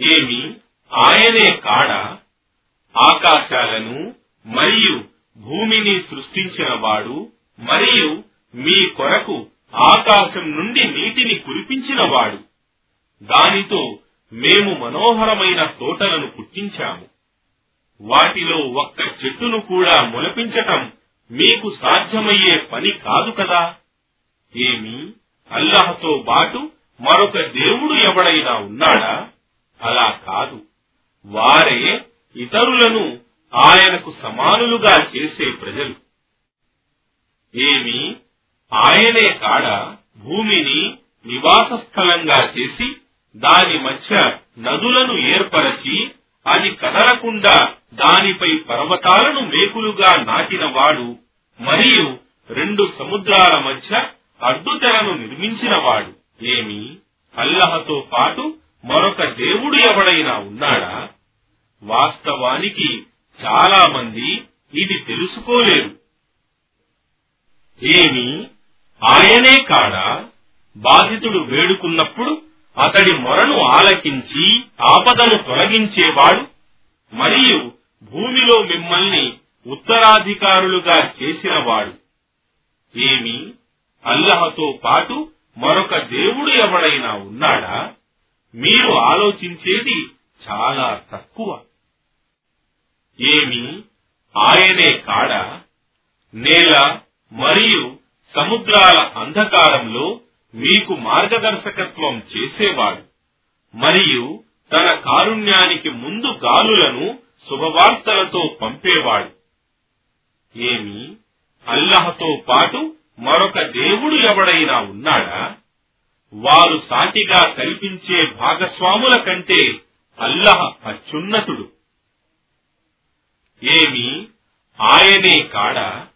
ఏమి? ఆయనే కాడ ఆకాశాలను మరియు భూమిని సృష్టించినవాడు మరియు మీ కొరకు ఆకాశం నుండి నీటిని కురిపించినవాడు. దానితో మేము మనోహరమైన తోటలను పుట్టించాము. వాటిలో ఒక్క చెట్టును కూడా మొలపించటం మీకు సాధ్యమయ్యే పని కాదు కదా? ఏమి? అల్లాహతో బాటు మరొక దేవుడు ఎవడైనా ఉన్నాడా? అలా కాదు. వారే ఇతరులను ఆయనకు సమానులుగా చేసే ప్రజలు. ఏమి ఆయనే కాడ భూమిని నివాస స్థలంగా చేసి దాని మధ్య నదులను ఏర్పరచి అది కదలకుండా దానిపై పర్వతాలను మేకులుగా నాటినవాడు మరియు రెండు సముద్రాల మధ్య అడ్డుతెరను నిర్మించినవాడు ఏమి? అల్లహతో పాటు మరొక దేవుడు ఎవడైనా ఉన్నాడా? వాస్తవానికి చాలా మంది ఇది తెలుసుకోలేరు. ఏమి? ఆయనే కాడా? బాధితుడు వేడుకున్నప్పుడు అతడి మొరను ఆలకించి ఆపదను తొలగించేవాడు? మరియు భూమిలో మిమ్మల్ని ఉత్తరాధికారులుగా చేసినవాడు? ఏమి? అల్లహతో పాటు మరొక దేవుడు ఎవడైనా ఉన్నాడా? మీరు ఆలోచించేది చాలా తక్కువ. ఏమి? ఆయనే కాడ నేల మరియు సముద్రాల అంధకారంలో మీకు మార్గదర్శకత్వం చేసేవాడు మరియు తన కారుణ్యానికి ముందు గాలులను శుభవార్తలతో పంపేవాడు. ఏమి? అల్లహతో పాటు మరొక దేవుడు ఎవడైనా ఉన్నాడా? వారు సాటిగా కల్పించే భాగస్వాముల కంటే అల్లహ అత్యున్నతుడు. ఏమి ఆయనే కాడ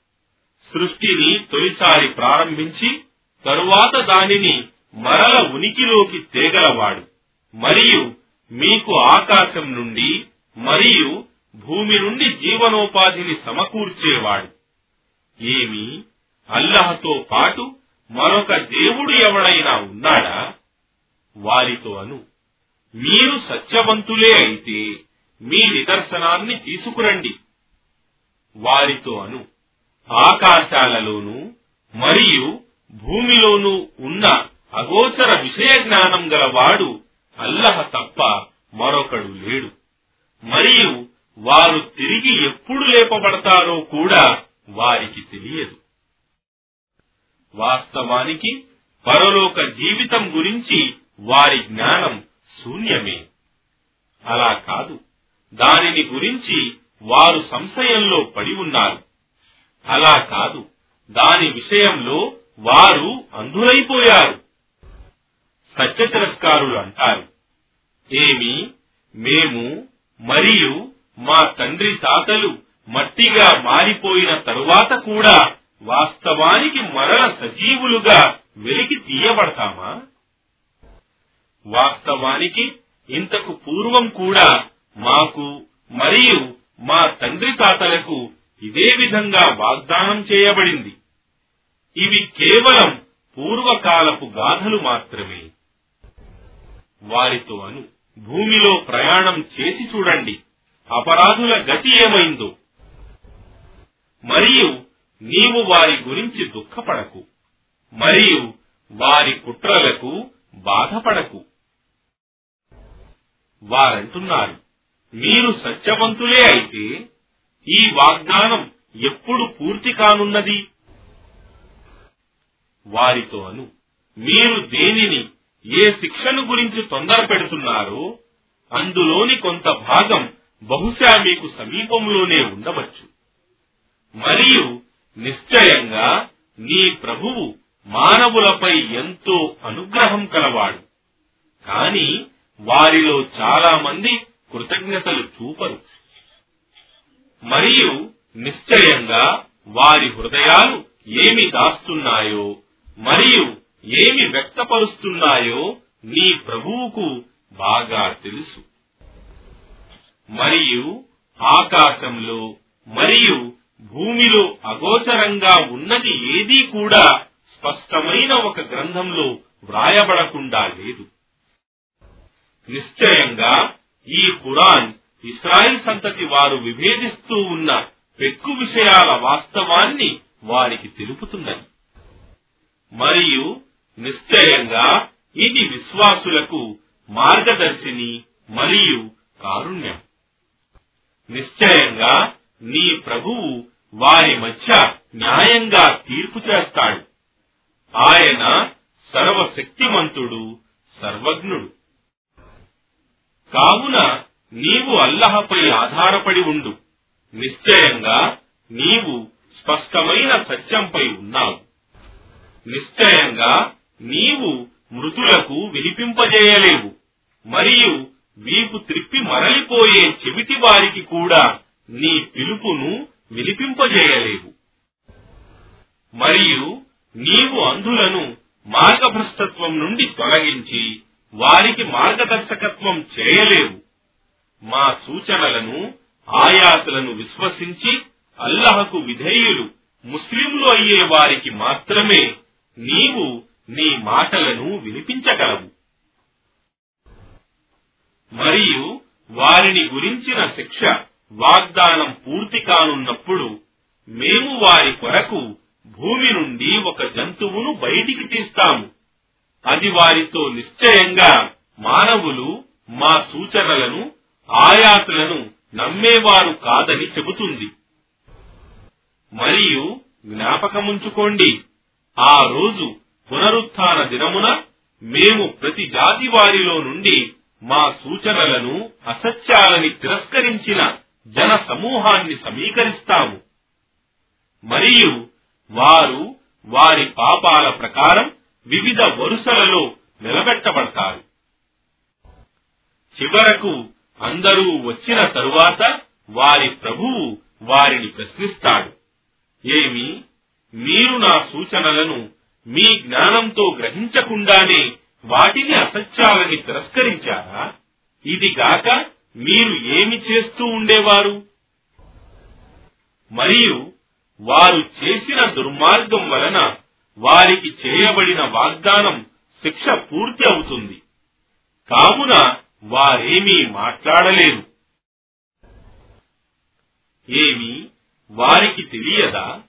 సృష్టిని తొలిసారి ప్రారంభించి తరువాత దానిని మరల ఉనికిలోకి తేగలవాడు. మరియు మీకు ఆకాశం నుండి మరియు భూమి నుండి జీవనోపాధిని సమకూర్చేవాడు. ఏమి అల్లహతో పాటు మరొక దేవుడు ఎవడైనా ఉన్నాడా? వారితో అను. మీరు సత్యవంతులే అయితే మీ నిదర్శనాన్ని తీసుకురండి. వారితో అను. ఆకాశాలలోనూ మరియు భూమిలోనూ ఉన్న అగోచర విషయ జ్ఞానం గలవాడు అల్లహ తప్ప మరొకడు లేడు. మరియు వారు తిరిగి ఎప్పుడు లేపబడతారో కూడా వారికి తెలియదు. వాస్తవానికి పరలోక జీవితం గురించి వారి జ్ఞానం శూన్యమే. అలా కాదు. దానిని గురించి వారు సంశయంలో పడి ఉన్నారు. అలా కాదు. దాని విషయంలో వారు అంధులైపోయారు. సత్య తిరస్కారులు అంటారు. ఏమి? మేము మరియు మా తండ్రి తాతలు మట్టిగా మారిపోయిన తరువాత కూడా వాస్తవానికి మరల సజీవులుగా వెలికి తీయబడతామా? వాస్తవానికి ఇంతకు పూర్వం కూడా మాకు మరియు మా తండ్రి తాతలకు ఇదే విధంగా వాగ్దానం చేయబడింది. ఇవి కేవలం పూర్వకాలపు గాథలు మాత్రమే. వారితో అను భూమిలో ప్రయాణం చేసి చూడండి. అపరాధుల గతి ఏమైందో. మరియు నీవు వారి గురించి దుఃఖపడకు మరియు వారి కుట్రలకు బాధపడకు. వారంటున్నారు మీరు సత్యవంతులే అయితే ఈ వాగ్దానం ఎప్పుడు పూర్తి కానున్నది? వారితో అను మీరు దేనిని ఏ శిక్షను గురించి తొందర పెడుతున్నారో అందులోని కొంత భాగం బహుశా మీకు సమీపంలోనే ఉండవచ్చు. మరియు నిశ్చయంగా నీ ప్రభువు మానవులపై ఎంతో అనుగ్రహం కలవాడు. కాని వారిలో చాలా మంది కృతజ్ఞతలు చూపరు. మరియు నిశ్చయంగా వారి హృదయాలు ఏమి దాస్తున్నాయో మరియు ఏమి వ్యక్తపరుస్తున్నాయో నీ ప్రభువుకు బాగా తెలుసు. మరియు ఆకాశంలో మరియు భూమిలో అగోచరంగా ఉన్నది ఏదీ కూడా స్పష్టమైన ఒక గ్రంథంలో వ్రాయబడకుండా లేదు. నిశ్చయంగా ఈ ఖురాన్ ఇస్రాయిల్ సంతతి వారు విభేదిస్తూ ఉన్న పెక్కు విషయాల వాస్తవాన్ని వారికి తెలుపుతున్నది. మరియు నిశ్చయంగా ఇది విశ్వాసులకు మార్గదర్శిని మరియు కారుణ్యం. నిశ్చయంగా నీ ప్రభువు వారి మధ్య న్యాయంగా తీర్పు చేస్తాడు. ఆయన సర్వశక్తిమంతుడు సర్వజ్ఞుడు. కావున నీవు అల్లహపై ఆధారపడి ఉండు. నిశ్చయంగా నీవు స్పష్టమైన సత్యంపై ఉన్నావు. నిశ్చయంగా నీవు మృతులకు వినిపింపజేయలేవు. మరియు వీపు త్రిప్పి మరలిపోయే చెవిటి వారికి కూడా నీ పిలుపును వినిపింపజేయలేవు. మరియు నీవు అంధులను మార్గభ్రష్టత్వం నుండి తొలగించి వారికి మార్గదర్శకత్వం చేయలేవు. మా సూచనలను ఆయాతులను విశ్వసించి అల్లహకు విధేయులు ముస్లింలు అయ్యే వారికి మాత్రమే నీవు నీ మాటలను వినిపించగలవు. మరియు వారిని గురించిన శిక్ష వాగ్దానం పూర్తి కానున్నప్పుడు మేము వారి కొరకు భూమి నుండి ఒక జంతువును బయటికి తీస్తాము. అది వారితో నిశ్చయంగా మానవులు మా సూచనలను ఆయాతులను నమ్మేవారు కాదని చెబుతుంది. మరియు జ్ఞాపకముంచుకోండి ఆ రోజు పునరుత్న దినమున మేము ప్రతి జాతి వారిలో నుండి మా సూచనలను అసత్యాలని తిరస్కరించిన జన సమూహాన్ని సమీకరిస్తాము మరియు వారు వారి పాపాల ప్రకారం వివిధ వరుసలలో నిలబెట్టబడతారు. చివరకు అందరూ వచ్చిన తరువాత వారి ప్రభువు వారిని ప్రశ్నిస్తాడు. ఏమి? మీరు నా సూచనలను మీ జ్ఞానంతో గ్రహించకుండానే వాటిని అసత్యాలని తిరస్కరించారా? ఇది గాక మీరు ఏమి చేస్తూ ఉండేవారు? మరియు వారు చేసిన దుర్మార్గం వలన వారికి చేయబడిన వాగ్దానం శిక్ష పూర్తి అవుతుంది. కావున వారేమీ మాట్లాడలేరు ఏమి వారికి తెలియదా?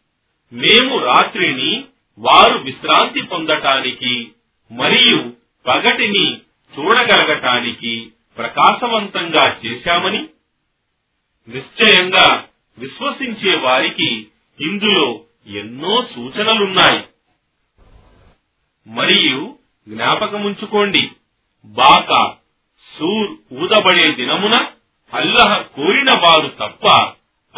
మేము రాత్రిని వారు విశ్రాంతి పొందటానికి మరియు పగటిని చూడగలగటానికి ప్రకాశవంతంగా చేశామని నిశ్చయంగా విశ్వసించే వారికి ఇందులో ఎన్నో సూచనలున్నాయి. మరియు జ్ఞాపకముంచుకోండి బాకా సూర్ ఊదబడే దినమున అల్లహ కోరిన వారు తప్ప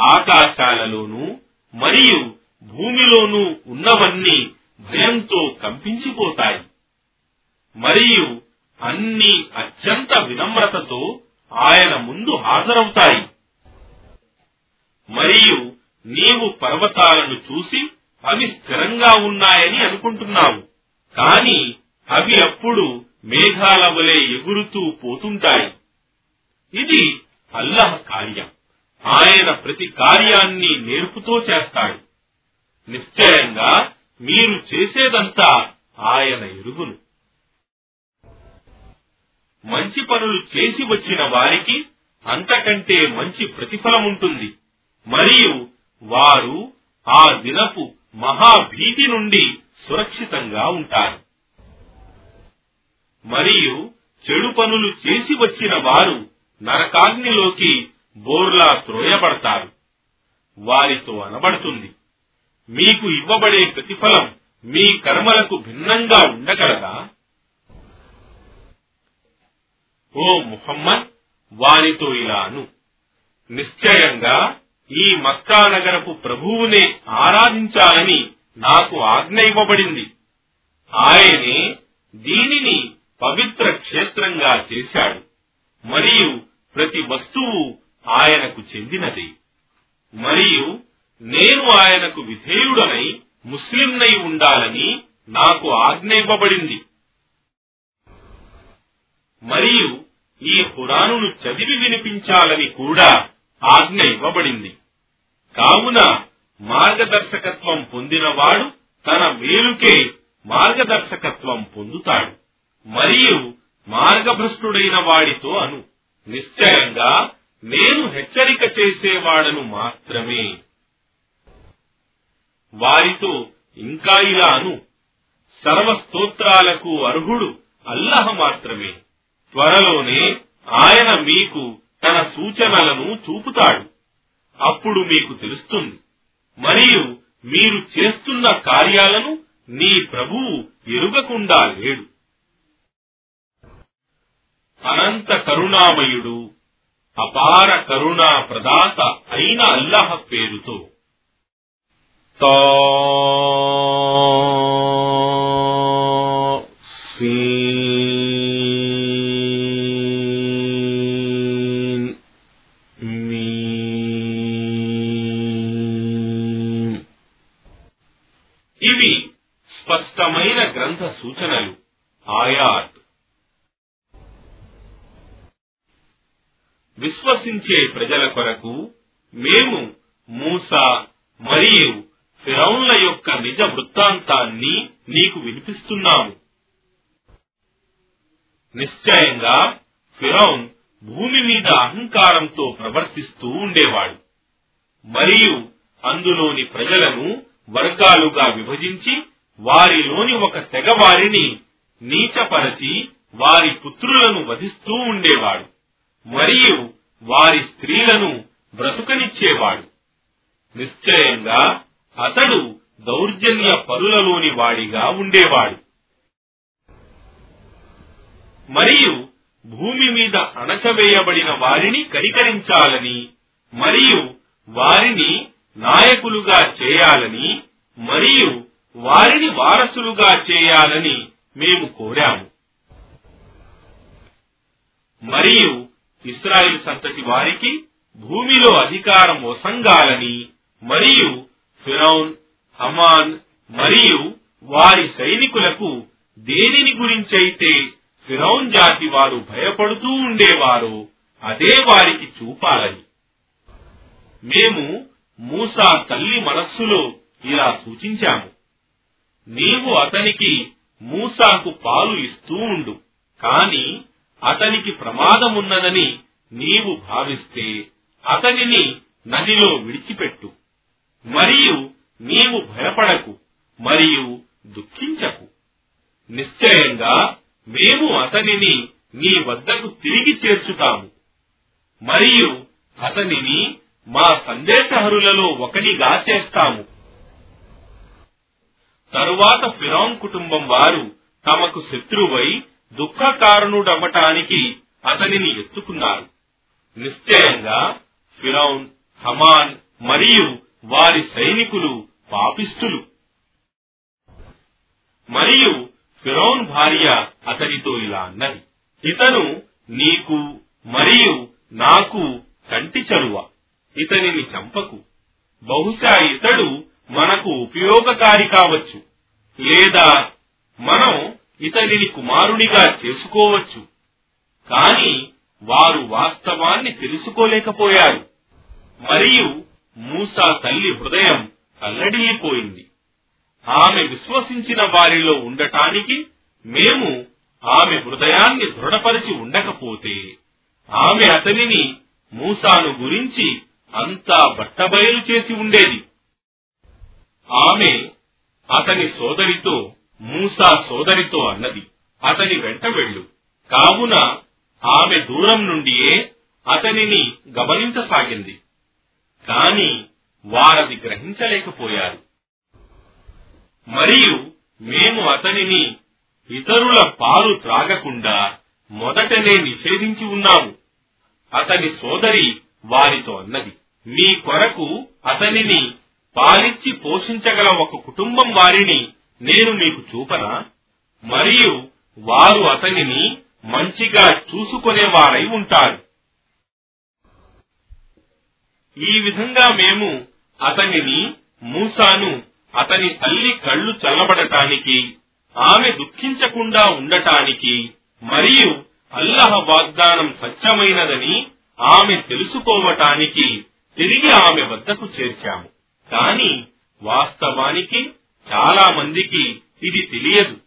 ఆకాశాలలోనూ మరియు భూమిలోనూ ఉన్నవన్నీ భయంతో కంపించిపోతాయి. మరియు అన్ని అత్యంత వినమ్రతతో ఆయన ముందు హాజరవుతాయి. మరియు నీవు పర్వతాలను చూసి అవి స్థిరంగా ఉన్నాయని అనుకుంటున్నావు. కాని అవి అప్పుడు మేఘాల వలె ఎగురుతూ పోతుంటాయి. ఇది అల్లహ కార్యం. ఆయన ప్రతి కార్యాన్ని నేర్పుతో చేస్తాడు. నిశ్చయంగా మీరు చేసేదంతా ఆయన ఎరుగును. మంచి పనులు చేసి వచ్చిన వారికి అంతకంటే మంచి ప్రతిఫలముంటుంది మరియు వారు ఆ దినపు మహాభీతి నుండి సురక్షితంగా ఉంటారు. మరియు చెడు పనులు చేసి వచ్చిన వారు నరకాగ్నిలోకి బోర్లా త్రోయబడతారు. వారితో అనబడుతుంది. మీకు ఇవ్వబడే ప్రతిఫలం మీ కర్మలకు భిన్నంగా ఉండగలదా? ఓ ముహమ్మద్ వారితో ఇలాను నిశ్చయంగా ఈ మక్కా నగరపు ప్రభువునే ఆరాధించాలని నాకు ఆజ్ఞ ఇవ్వబడింది. ఆయనే దీనిని పవిత్ర క్షేత్రంగా చేశాడు. మరియు ప్రతి వస్తువు ఆయనకు చెందినది. మరియు నేను ఆయనకు విధేయుడనై ముస్లింనై ఉండాలని నాకు ఆజ్ఞ ఇవ్వబడింది. మరియు ఈ హురానును చదివి వినిపించాలని కూడా ఆజ్ఞ ఇవ్వబడింది. కావున మార్గదర్శకత్వం పొందినవాడు తన మేలుకే మార్గదర్శకత్వం పొందుతాడు. మరియు మార్గభ్రష్టుడైన వాడితో అను. నిశ్చయంగా నేను హెచ్చరిక చేసేవాడను మాత్రమే. వారితో ఇంకా ఇలా అను. సర్వస్తోత్రాలకు అర్హుడు అల్లహ మాత్రమే. త్వరలోనే ఆయన మీకు తన సూచనలను చూపుతాడు. అప్పుడు మీకు తెలుస్తుంది. మరియు మీరు చేస్తున్న కార్యాలను నీ ప్రభువు ఎరుగకుండా లేడు. అనంత కరుణామయుడు అపార కరుణా ప్రదాత అయిన అల్లహ పేరుతో. తా సూచనలు. ఆయాత్. విశ్వసించే ప్రజల కొరకు మేము మూసా మరియు ఫిరౌన్ల యొక్క నిజ వృత్తాంతాన్ని నీకు వినిపిస్తున్నాము. నిశ్చయంగా ఫిరౌన్ భూమి మీద అహంకారంతో ప్రవర్తిస్తూ ఉండేవాడు. మరియు అందులోని ప్రజలను వర్గాలుగా విభజించి వారిలోని ఒక తెగ వారిని నీచపరచి వారి పుత్రులను వధిస్తూ ఉండేవాడు. మరియు వారి స్త్రీలను బ్రతుకనిచ్చేవాడు. నిశ్చయంగా అతడు దౌర్జన్య పరులలోని వాడిగా ఉండేవాడు. మరియు భూమి మీద అణచవేయబడిన వారిని కనికరించాలని మరియు వారిని నాయకులుగా చేయాలని మరియు వారిని వారసులుగా చేయాలని మేము కోరాము. మరియు ఇస్రాయిల్ సంతతి వారికి భూమిలో అధికారం వసంగాలని మరియు ఫిరౌన్ హమాన్ మరియు వారి సైనికులకు దేనిని గురించైతే ఫిరౌన్ జాతి వారు భయపడుతూ ఉండేవారో అదే వారికి చూపాలని. మేము మూసా తల్లి మనస్సులో ఇలా సూచించాము. నీవు అతనికి మూసాకు పాలు ఇస్తూ ఉండు. కాని అతనికి ప్రమాదమున్నదని నీవు భావిస్తే అతనిని నదిలో విడిచిపెట్టు. మరియు నీవు భయపడకు మరియు దుఃఖించకు. నిశ్చయంగా మేము అతనిని నీ వద్దకు తిరిగి చేర్చుతాము. మరియు అతనిని మా సందేశహరులలో ఒకనిగా చేస్తాము. తరువాత ఫిరౌన్ కుటుంబం వారు తమకు శత్రువై దుఃఖకారణుడవ్వటానికి అతనిని ఎత్తుకున్నారు. నిశ్చయంగా ఫిరౌన్ హమాన్ మరియు వారి సైనికులు పాపిస్తులు మరియు ఫిరౌన్ భార్య అతడితో ఇలా అన్నది ఇతను నీకు మరియు నాకు కంటి చలువ ఇతనిని చంపకు. బహుశా ఇతడు మనకు ఉపయోగకారి కావచ్చు లేదా మనం ఇతనిని కుమారుడిగా చేసుకోవచ్చు. కాని వారు వాస్తవాన్ని తెలుసుకోలేకపోయారు. మరియు మూసా తల్లి హృదయం అల్లడిల్లిపోయింది ఆమె విశ్వసించిన వారిలో ఉండటానికి మేము ఆమె హృదయాన్ని దృఢపరిచి ఉండకపోతే ఆమె అతనిని మూసాను గురించి అంతా బట్టబయలు చేసి ఉండేది. ఆమె అతని సోదరితో మూసా సోదరితో అన్నది. అతని వెంట వెళ్ళు. కావున ఆమె దూరం నుండియే అతనిని గమనించసాగింది. కాని వారది గ్రహించలేకపోయారు. మరియు మేము అతనిని ఇతరుల పాలు త్రాగకుండా మొదటనే నిషేధించి ఉన్నాము. అతని సోదరి వారితో అన్నది. మీ కొరకు అతనిని పాలిచ్చి పోషించగల ఒక కుటుంబం వారిని నేను మీకు చూపనా? మరియు వారు అతనిని మంచిగా చూసుకునేవారై ఉంటారు. ఈ విధంగా మేము అతనిని మూసాను అతని తల్లి కళ్ళు చల్లబడటానికి ఆమె దుఃఖించకుండా ఉండటానికి మరియు అల్లహ వాగ్దానం సత్యమైనదని ఆమె తెలుసుకోవటానికి తిరిగి ఆమె వద్దకు చేర్చాము. కానీ వాస్తవానికి చాలా మందికి ఇది తెలియదు.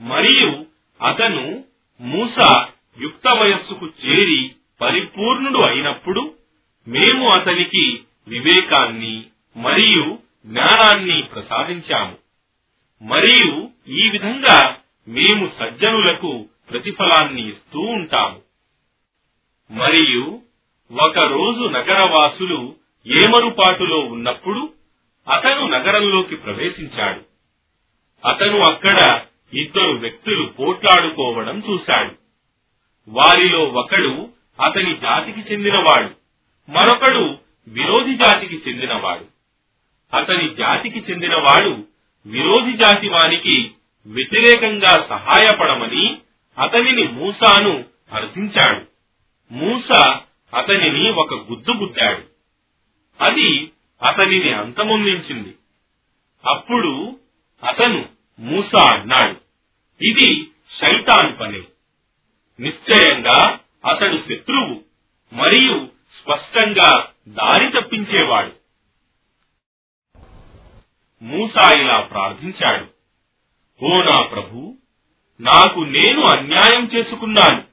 మరియు అతను మూస యుక్త వయస్సుకు చేరి పరిపూర్ణుడు అయినప్పుడు మేము అతనికి వివేకాన్ని మరియు జ్ఞానాన్ని ప్రసాదించాము. మరియు ఈ విధంగా మేము సజ్జనులకు ప్రతిఫలాన్ని ఇస్తూ ఉంటాము. మరియు ఒకరోజు నగరవాసులు ఏమరుపాటులో ఉన్నప్పుడు అతను నగరంలోకి ప్రవేశించాడు. అతను అక్కడ ఇద్దరు వ్యక్తులు పోట్లాడుకోవడం చూశాడు. వారిలో ఒకడు అతని జాతికి చెందినవాడు మరొకడు విరోధి జాతికి చెందినవాడు. అతని జాతికి చెందినవాడు విరోధి జాతి వానికి వ్యతిరేకంగా సహాయపడమని అతనిని మూసాను అర్థించాడు. మూస అతనిని ఒక గుద్దు గుద్దాడు అది అతనిని అంతమొందించింది. అప్పుడు అతను మూసా అన్నాడు. ఇది శైతాన్ పని. నిశ్చయంగా అతడు శత్రువు మరియు స్పష్టంగా దారి తప్పించేవాడు. మూసా ఇలా ప్రార్థించాడు. ఓ నా ప్రభు నాకు నేను అన్యాయం చేసుకున్నాను.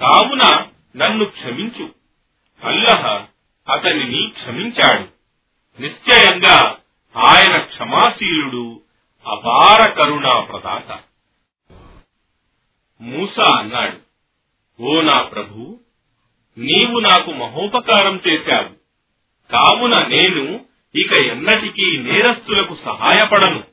కావున నన్ను క్షమించు. అల్లహ అతనిని క్షమించాడు. నిశ్చయంగా ఆయన క్షమాశీలుడు అపార కరుణా ప్రదాత మూసా అన్నాడు ఓ నా ప్రభు నీవు నాకు మహోపకారం చేశావు. కావున నేను ఇక ఎన్నటికీ నేరస్తులకు సహాయపడను.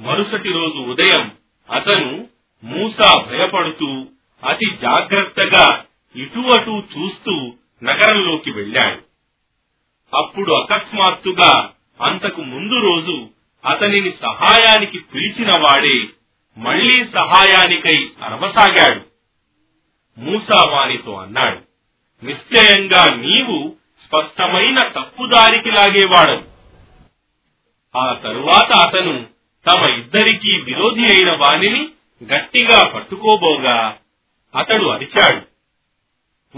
మరుసటి రోజు ఉదయం అతను మూసా భయపడుతూ అతి జాగ్రత్తగా ఇటు అటు చూస్తూ నగరంలోకి వెళ్ళాడు. అప్పుడు అకస్మాత్తుగా అంతకు ముందు రోజు అతనిని సహాయానికి పిలిచిన వాడే మళ్ళీ సహాయానికై అరవసాగాడు మూసా వారితో అన్నాడు నిశ్చయంగా నీవు స్పష్టమైన తప్పుదారికి లాగేవాడవు ఆ తరువాత అతను తమ ఇద్దరికీ విరోధి అయిన వానిని గట్టిగా పట్టుకోబోగా అతడు అరిచాడు.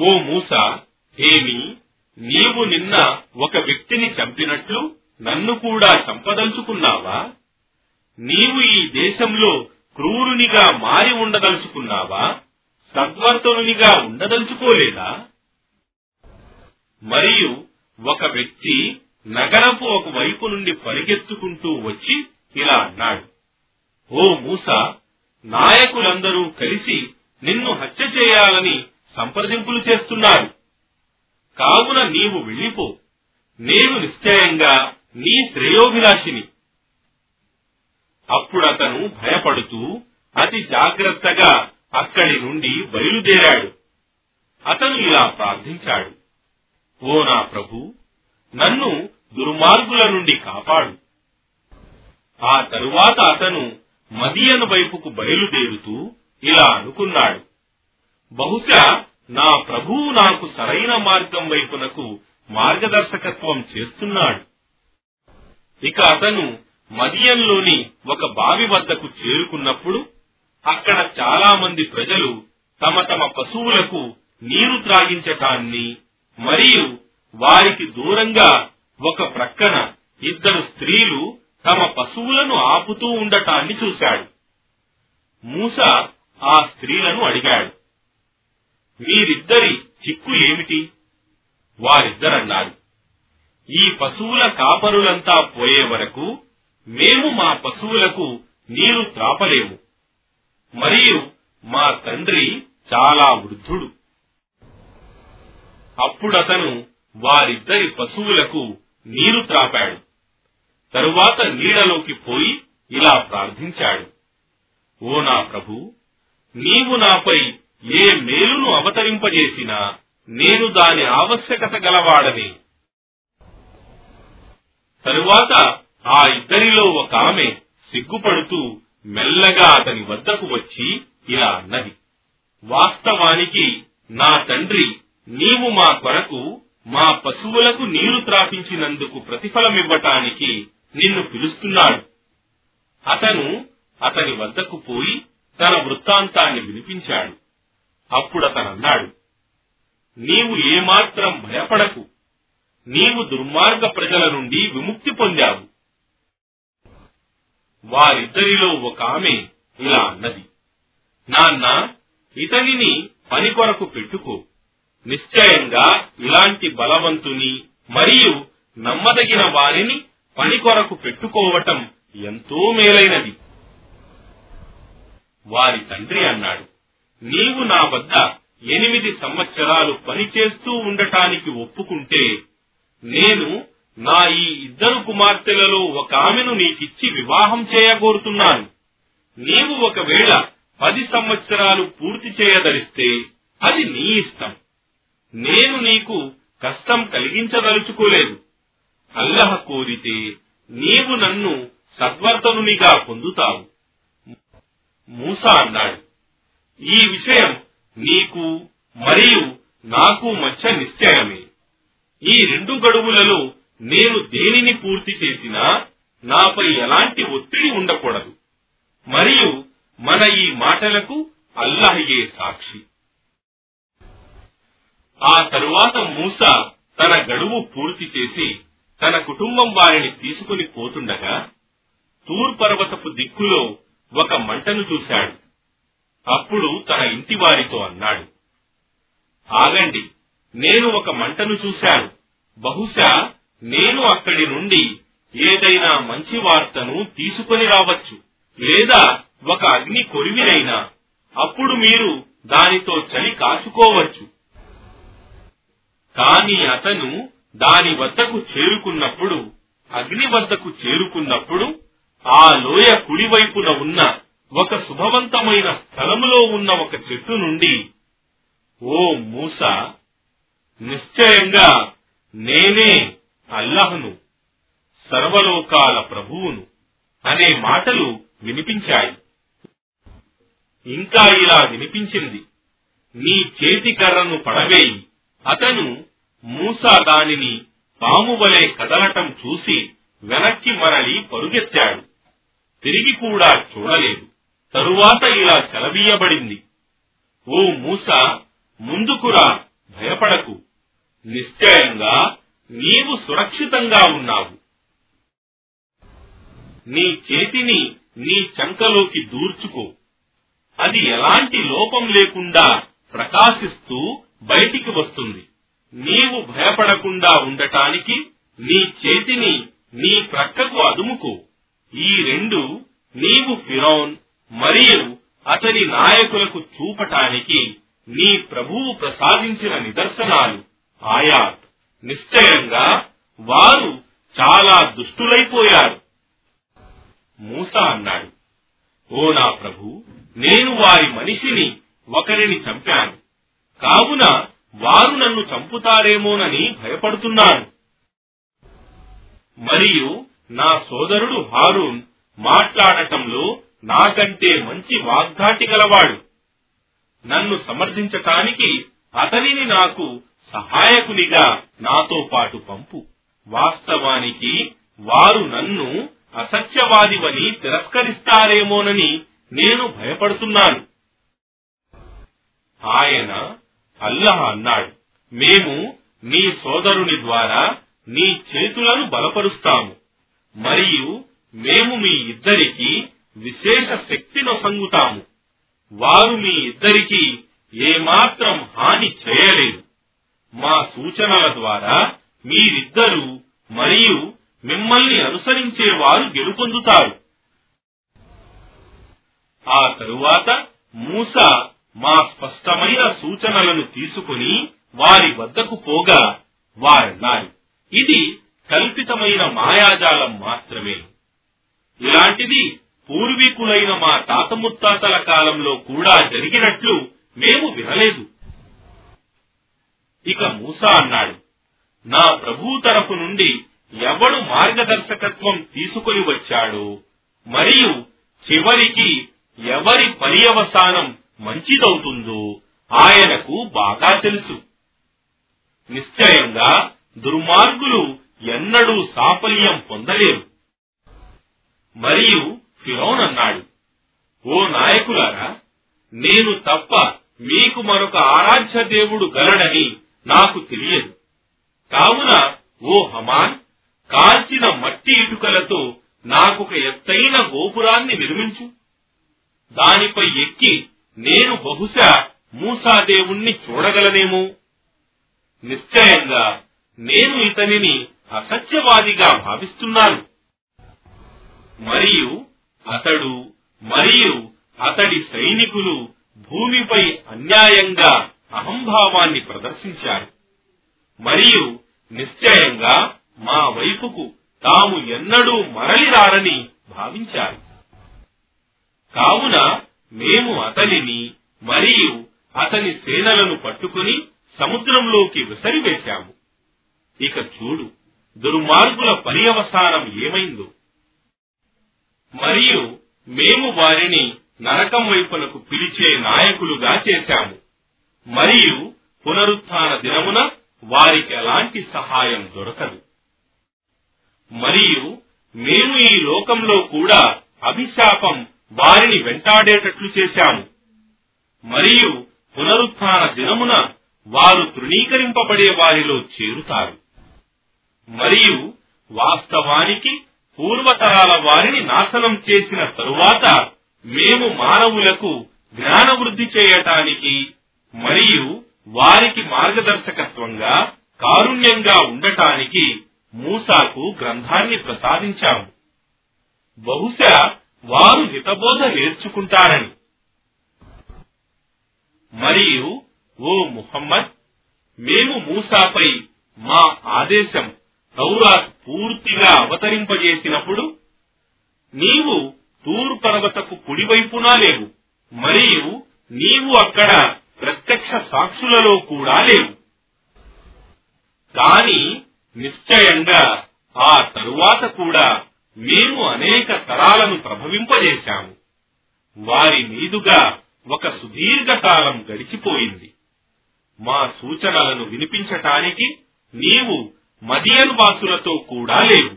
ఓ మూసా ఏమి? నీవు నిన్న ఒక వ్యక్తిని చంపినట్లు నన్ను కూడా చంపదలుచుకున్నావా? నీవు ఈ దేశంలో క్రూరునిగా మారి ఉండదలుచుకున్నావా? సద్వర్తనునిగా ఉండదలుచుకోలేదా? మరియు ఒక వ్యక్తి నగరపు ఒక వైపు నుండి పరిగెత్తుకుంటూ వచ్చి ఇలా అన్నాడు. ఓ మూస నాయకులందరూ కలిసి నిన్ను హత్య చేయాలని సంప్రదింపులు చేస్తున్నారు. కావున నీవు వెళ్ళిపో. నేను నిశ్చయంగా నీ శ్రేయోభిలాషిని. అప్పుడతను భయపడుతూ అతి జాగ్రత్తగా అక్కడి నుండి బయలుదేరాడు. అతను ఇలా ప్రార్థించాడు. ఓ నా ప్రభు నన్ను దుర్మార్గుల నుండి కాపాడు. ఆ తరువాత అతను మదియను వైపుకు బయలుదేరుతూ ఇలా అనుకున్నాడు. బహుశా నా ప్రభువు నాకు సరైన మార్గం వైపునకు మార్గదర్శకత్వం చేస్తున్నాడు. ఇక అతను మదియంలోని ఒక బావి వద్దకు చేరుకున్నప్పుడు అక్కడ చాలా మంది ప్రజలు తమ తమ పశువులకు నీరు త్రాగించటాన్ని మరియు వారికి దూరంగా ఒక ప్రక్కన ఇద్దరు స్త్రీలు తమ పశువులను ఆపుతూ ఉండటాన్ని చూశాడు. మూస ఆ స్త్రీలను అడిగాడు. మీరిద్దరి చిక్కు ఏమిటి? వారిద్దరన్నారు. ఈ పశువుల కాపరులంతా పోయే వరకు మేము మా పశువులకు నీరు త్రాపలేము. మరియు మా తండ్రి చాలా వృద్ధుడు. అప్పుడతను వారిద్దరి పశువులకు నీరు త్రాపాడు. తరువాత నీడలోకి పోయి ఇలా ప్రార్థించాడు. ఓ నా ప్రభు నీవు నాపై ఏ మేలును అవతరింపజేసినా నేను దాని ఆవశ్యకత గలవాడని. తరువాత ఆ ఇద్దరిలో ఒక ఆమె సిగ్గుపడుతూ మెల్లగా అతని వద్దకు వచ్చి ఇలా అన్నది. వాస్తవానికి నా తండ్రి నీవు మా కొరకు మా పశువులకు నీరు త్రాపించినందుకు ప్రతిఫలమివ్వటానికి నిన్ను పిలుస్తున్నాడు. అతను అతని వద్దకు పోయి తన వృత్తాంతాన్ని వినిపించాడు. అప్పుడతనన్నాడు నీవు ఏమాత్రం భయపడకు నీవు దుర్మార్గ ప్రజల నుండి విముక్తి పొందావు. వారిద్దరిలో ఒక ఆమె ఇలా అన్నది నాన్న ఇతనిని పని కొరకు పెట్టుకో. నిశ్చయంగా ఇలాంటి బలవంతుని మరియు నమ్మదగిన వారిని పని కొరకు పెట్టుకోవటం ఎంతో మేలైనది. వారి తండ్రి అన్నాడు నీవు నా వద్ద ఎనిమిది సంవత్సరాలు పనిచేస్తూ ఉండటానికి ఒప్పుకుంటే నేను నా ఈ ఇద్దరు కుమార్తెలలో ఒక ఆమెను నీకిచ్చి వివాహం చేయగోరుతున్నాను. నీవు ఒకవేళ పది సంవత్సరాలు పూర్తి చేయదలిస్తే అది నీ ఇష్టం. నేను నీకు కష్టం కలిగించదలుచుకోలేదు. అల్లహ కోరితే నీవు నన్ను సద్వర్తనునిగా పొందుతావు. మూసా అన్నాడు. ఈ విషయం నీకు మరియు నాకు మధ్య నిశ్చయమే. ఈ రెండు గడువులలో నేను దేనిని పూర్తి చేసినా నాపై ఎలాంటి ఒత్తిడి ఉండకూడదు. మరియు మన ఈ మాటలకు అల్లాహయే సాక్షి. ఆ తరువాత మూస తన గడువు పూర్తి చేసి తన కుటుంబం వారిని తీసుకుని పోతుండగా తూర్ పర్వతపు దిక్కులో ఒక మంటను చూశాడు. అప్పుడు తన ఇంటి వారితో అన్నాడు ఆగండి నేను ఒక మంటను చూశాను. బహుశా నేను అక్కడి నుండి ఏదైనా మంచి వార్తను తీసుకొని రావచ్చు లేదా ఒక అగ్ని కొరివినైనా. అప్పుడు మీరు దానితో చలి కాచుకోవచ్చు. కాని అతను దాని వద్దకు చేరుకున్నప్పుడు అగ్ని వద్దకు చేరుకున్నప్పుడు ఆ లోయ కుడివైపున ఉన్న ఒక శుభవంతమైన స్థలములో ఉన్న ఒక చెట్టు నుండి ఓ మూస నిశ్చయంగా నేనే అల్లహను సర్వలోకాల ప్రభువును అనే మాటలు వినిపించాయి. ఇంకా ఇలా వినిపించింది నీ చేతి కర్రను పడవేయి అతను మూసా దానిని పాము వలె కదలటం చూసి వెనక్కి మరలి పరుగెత్తాడు. తిరిగి కూడా చూడలేదు. తరువాత ఇలా సెలవీయబడింది ఓ మూస ముందుకురా భయపడకు. నిశ్చయంగా నీవు సురక్షితంగా ఉన్నావు. నీ చేతిని నీ చంకలోకి దూర్చుకో. అది ఎలాంటి లోపం లేకుండా ప్రకాశిస్తూ బయటికి వస్తుంది. నీవు భయపడకుండా ఉండటానికి నీ చేతిని నీ ప్రక్కకు అదుముకో. ఈ రెండు నీవు ఫిరౌన్ మరియు అతని నాయకులకు చూపటానికి నీ ప్రభువు ప్రసాదించిన నిదర్శనాలు ఆయాత్ నిశ్చయంగా వారు చాలా దుష్టులైపోయారు. మూస అన్నాడు ఓ నా ప్రభు నేను వారి మనిషిని ఒకరిని చంపాను. కావున వారు నన్ను చంపుతారేమోనని భయపడుతున్నాను. మరియు నా సోదరుడు హారూన్ మాట్లాడటంలో నాకంటే మంచి వాగ్దాటి గలవాడు. నన్ను సమర్థించటానికి అతనిని నాకు సహాయకునిగా నాతో పాటు పంపు. వాస్తవానికి వారు నన్ను అసత్యవాదివని తిరస్కరిస్తారేమోనని నేను భయపడుతున్నాను. ఆయన అల్లహ అన్నాడు. మేము నీ సోదరుని ద్వారా నీ చేతులను బలపరుస్తాము. మరియు మేము మీ ఇద్దరికి విశేష శక్తి నొసంగుతాము వారు మీ ఇద్దరికీ ఏమాత్రం హాని చేయలేదు. మా సూచనల ద్వారా మీరిద్దరూ మరియు మిమ్మల్ని అనుసరించే వారు గెలుపొందుతారు. ఆ తరువాత మూస మా స్పష్టమైన సూచనలను తీసుకుని వారి వద్దకు పోగా వారన్నారు. ఇది కల్పితమైన మాయాజాలం మాత్రమే. ఇలాంటిది పూర్వీకులైన మా తాత ముత్తాతల కాలంలో కూడా జరిగినట్లు మేము వినలేదు. ఇక మూసా అన్నాడు నా ప్రభు తరపు నుండి ఎవడు మార్గదర్శకత్వం తీసుకొని వచ్చాడు మరియు చివరికి ఎవరి పర్యవసానం మంచిదవుతుందో ఆయనకు బాగా తెలుసు. నిశ్చయంగా దుర్మార్గులు ఎన్నడూ సాఫల్యం పొందలేరు. మరియు ఫిరౌన్ అన్నాడు ఓ నాయకులారా నేను తప్ప మీకు మరొక ఆరాధ్య దేవుడు గలడని నాకు తెలియదు. కావున ఓ హమాన్ కాల్చిన మట్టి ఇటుకలతో నాకొక ఎత్తైన గోపురాన్ని నిర్మించు. దానిపై ఎక్కి నేను బహుశా మూసాదేవుణ్ణి చూడగలనేమో. నిశ్చయంగా నేను ఇతనిని అసత్యవాదిగా భావిస్తున్నాను. మరియు అతడు మరియు అతడి సైనికులు భూమిపై అన్యాయంగా అహంభావాన్ని ప్రదర్శించారు. మరియు నిశ్చయంగా మా వైపుకు తాము ఎన్నడూ మరలిరారని భావించారు. కావున మేము అతనిని మరియు అతని సేనలను పట్టుకుని సముద్రంలోకి విసరివేశాము. ఇక చూడు దుర్మార్గుల పర్యవసానం ఏమైందో. మరియు మేము వారిని నరకం వైపునకు పిలిచే నాయకులుగా చేశాము. మరియు పునరుత్న దినమున వారికి ఎలాంటి సహాయం దొరకదు. మరియు మేము ఈ లోకంలో కూడా అభిశాపం వారిని వెంటాడేటట్లు చేశాము. మరియు పునరుత్న దినమున వారు తృణీకరింపబడే వారిలో చేరుతారు. మరియు వాస్తవానికి పూర్వతరాల వారిని నాశనం చేసిన తరువాత మేము మానవులకు జ్ఞాన వృద్ధి చేయటానికి మరియు వారికి మార్గదర్శకత్వంగా కారుణ్యంగా ఉండటానికి మూసాకు గ్రంథాన్ని ప్రసాదించాము. బహుశా వారు హితబోధ నేర్చుకుంటారని. మరియు ఓ ముహమ్మద్ మేము మూసాపై మా ఆదేశం తౌరాత్ పూర్తిగా అవతరింపజేసినప్పుడు నీవు తూర్ పర్వతకు కుడివైపునా లేవు మరియు నీవు అక్కడ ప్రత్యక్ష సాక్షులలో కూడా లేవు. కాని నిశ్చయంగా ఆ తరువాత కూడా మేము అనేక తరాలను ప్రభవింపజేశాము. వారి మీదుగా ఒక సుదీర్ఘకాలం గడిచిపోయింది. మా సూచనలను వినిపించటానికి నీవు మదియన్ వాసులతో కూడా లేవు.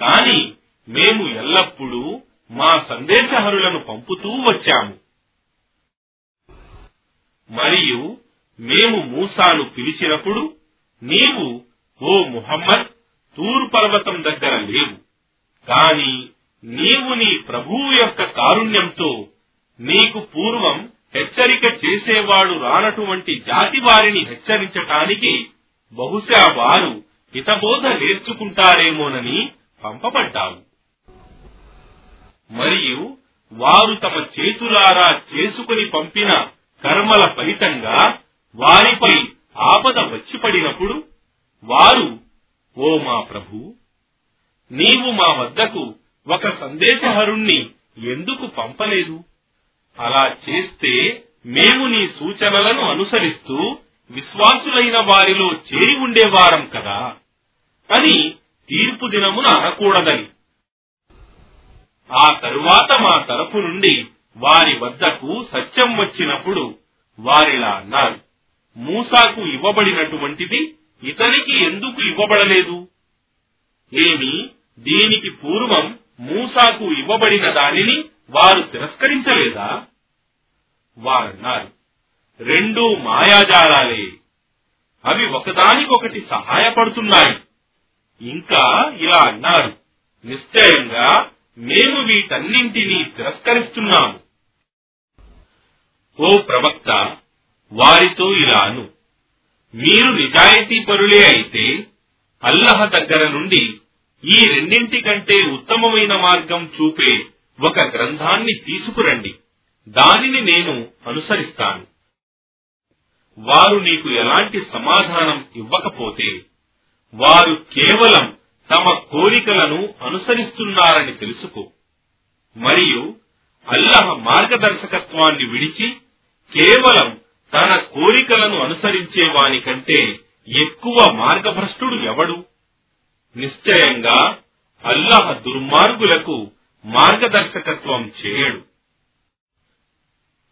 కాని మేము ఎల్లప్పుడూ మా సందేశహరులను పంపుతూ వచ్చాము. మరియు మేము మూసాను పిలిచినప్పుడు నీవు ఓ ముహమ్మద్ తూర్ పర్వతం దగ్గర లేవు. కాని నీవు నీ ప్రభువు యొక్క కారుణ్యంతో నీకు పూర్వం హెచ్చరిక చేసేవాడు రానటువంటి జాతి వారిని హెచ్చరించటానికి బహుశా వారు హితబోధ నేర్చుకుంటారేమోనని పంపబడ్డావు. మరియు వారు తమ చేతులారా చేసుకుని పంపిన కర్మల ఫలితంగా వారిపై ఆపద వచ్చి పడినప్పుడు వారు ఓ మా ప్రభు నీవు మా వద్దకు ఒక సందేశహరుణ్ణి ఎందుకు పంపలేదు? అలా చేస్తే మేము నీ సూచనలను అనుసరిస్తూ విశ్వాసులైన వారిలో చేరి ఉండేవారం కదా. అని తీర్పు దినమున అనకూడదని. ఆ తరువాత మా తరపు నుండి వారి వద్దకు సత్యం వచ్చినప్పుడు వారిలా అన్నారు మూసాకు ఇవ్వబడినటువంటిది ఇతనికి ఎందుకు ఇవ్వబడలేదు? ఏమి దీనికి పూర్వం మూసాకు ఇవ్వబడిన దానిని వారు తిరస్కరించలేదా? వారన్నారు. రెండు మాయాజాలాలే. అవి ఒకదానికొకటి సహాయపడుతున్నాయి. ఇంకా ఇలా అన్నారు. నిశ్చయంగా మేము వీటన్నింటినీ తిరస్కరిస్తున్నాము. ఓ ప్రవక్త వారితో ఇలాను. మీరు నిజాయితీ పరులే అయితే అల్లహ దగ్గర నుండి ఈ రెండింటి కంటే ఉత్తమమైన మార్గం చూపే ఒక గ్రంథాన్ని తీసుకురండి. దానిని నేను అనుసరిస్తాను. వారు నీకు ఎలాంటి సమాధానం ఇవ్వకపోతే వారు కేవలం తమ కోరికలను అనుసరిస్తున్నారని తెలుసుకో. మరియు అల్లహ మార్గదర్శకత్వాన్ని విడిచి కేవలం తన కోరికలను అనుసరించే వానికంటే ఎక్కువ మార్గభ్రష్టుడు ఎవడు? నిశ్చయంగా అల్లహ దుర్మార్గులకు మార్గదర్శకత్వం చేయడు.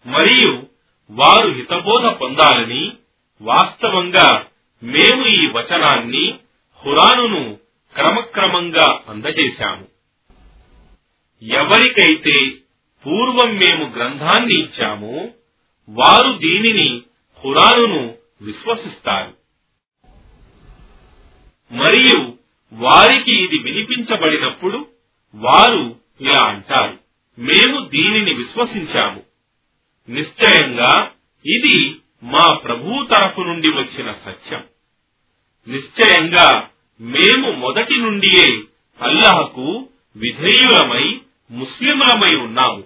మరియు వారు హితబోధ పొందాలని వాస్తవంగా మేము ఈ వచనాన్ని హురానును క్రమక్రమంగా అందజేశాము. ఎవరికైతే పూర్వం మేము గ్రంథాన్ని ఇచ్చామో వారు దీనిని హురానును విశ్వసిస్తారు. మరియు వారికి ఇది వినిపించబడినప్పుడు వారు ఇలా అంటారు మేము దీనిని విశ్వసించాము. నిశ్చయంగా ఇది మా ప్రభువు తరపు నుండి వచ్చిన సత్యం. నిశ్చయంగా మేము మొదటి నుండియే అల్లహకు విధేయులమై ముస్లింలమై ఉన్నాము.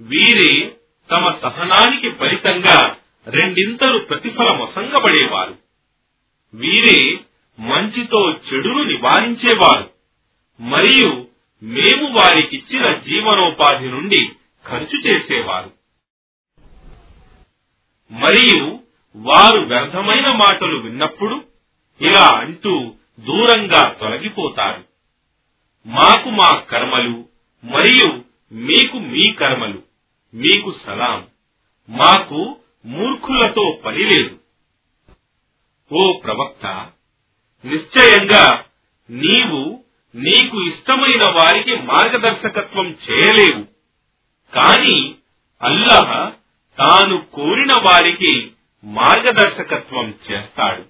వీరే తమ సహనానికి ఫలితంగా రెండింతలు ప్రతిఫలమొసంగబడేవారు. వీరే మంచితో చెడును నివారించేవారు. మరియు మేము వారికిచ్చిన జీవనోపాధి నుండి ఖర్చు చేసేవారు. మరియు వారు వ్యర్థమైన మాటలు విన్నప్పుడు ఇలా అంటూ దూరంగా తొలగిపోతారు. మాకు మా కర్మలు మరియు మీకు మీ కర్మలు మీకు సలాం. మాకు మూర్ఖులతో పని లేదు. ఓ ప్రవక్త నిశ్చయంగా నీవు నీకు ఇష్టమైన వారికి మార్గదర్శకత్వం చేయలేవు. కాని అల్లాహ్ తాను కోరిన వారికి మార్గదర్శకత్వం చేస్తాడు.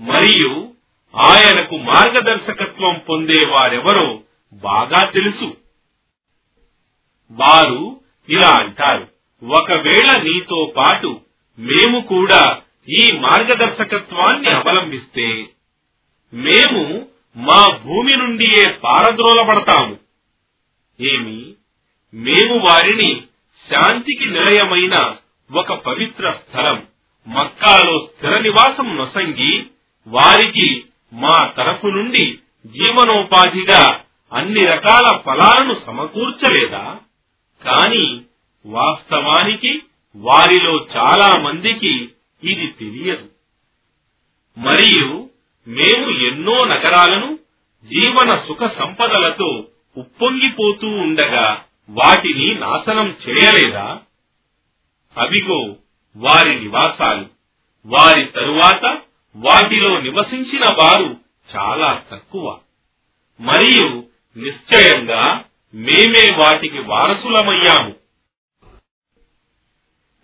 మరియు ఆయనకు మార్గదర్శకత్వం పొందే వారెవరో బాగా తెలుసు. వారు ఇలా అంటారు ఒకవేళ నీతో పాటు మేము కూడా ఈ మార్గదర్శకత్వాన్ని అవలంబిస్తే మేము మా భూమి నుండియే పారద్రోలబడతాము. ఏమి? మేము వారిని శాంతికి నిలయమైన ఒక పవిత్ర స్థలం మక్కాలో స్థిర నివాసం నొసంగి వారికి మా తరఫు నుండి జీవనోపాధిగా అన్ని రకాల ఫలాలను సమకూర్చలేదా? కాని వాస్తవానికి వారిలో చాలా మందికి ఇది తెలియదు. మరియు మేము ఎన్నో నగరాలను జీవన సుఖ సంపదలతో ఉప్పొంగిపోతూ ఉండగా వాటిని నాశనం చేయలేదా? అవిగో వారి నివాసాలు. వారి తరువాత వాటిలో నివసించిన వారు చాలా తక్కువ. మరియు నిశ్చయంగా మేమే వాటికి వారసులమయ్యాము.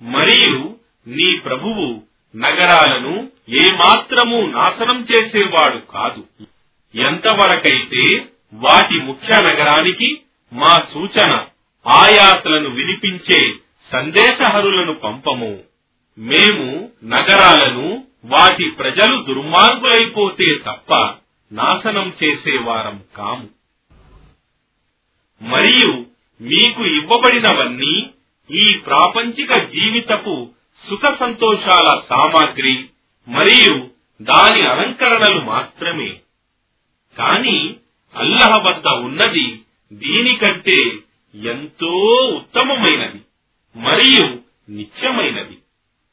మరియు నీ ప్రభువు నగరాలను ఏమాత్రము నాశనం చేసేవాడు కాదు. ఎంతవరకైతే వాటి ముఖ్య నగరానికి మా సూచన. ఆయాతలను వినిపించే సందేశహరులను పంపము. మేము నగరాలను వాటి ప్రజలు దుర్మార్గులైపోతే తప్ప నాశనం చేసేవారం కాము. మరియు మీకు ఇవ్వబడినవన్నీ ఈ ప్రాపంచిక జీవితపు సుఖ సంతోషాల సామాగ్రి మరియు దాని అలంకరణలు మాత్రమే. కాని అల్లహ వద్ద ఉన్నది దీనికంటే ఎంతో ఉత్తమమైనది మరియు నిత్యమైనది.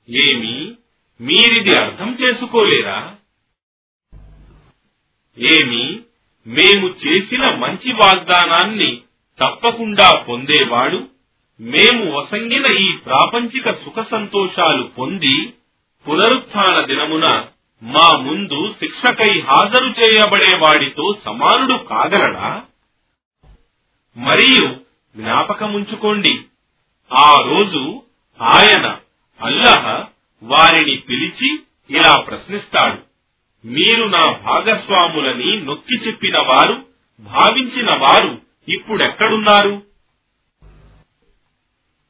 ఏమి? మీరిది అర్థం చేసుకోలేరా ఏమి? మేము చేసిన మంచి వాగ్దానాన్ని తప్పకుండా పొందేవాడు మేము వసంగిన ఈ ప్రాపంచిక సుఖ సంతోషాలు పొంది పునరుత్న దినమున మా ముందు శిక్షకై హాజరు చేయబడేవాడితో సమానుడు కాగలడా? మరియు జ్ఞాపకముంచుకోండి. ఆ రోజు ఆయన అల్లహ వారిని పిలిచి ఇలా ప్రశ్నిస్తాడు. మీరు నా భాగస్వాములని నొక్కి చెప్పిన వారు భావించిన వారు ఇప్పుడెక్కడున్నారు?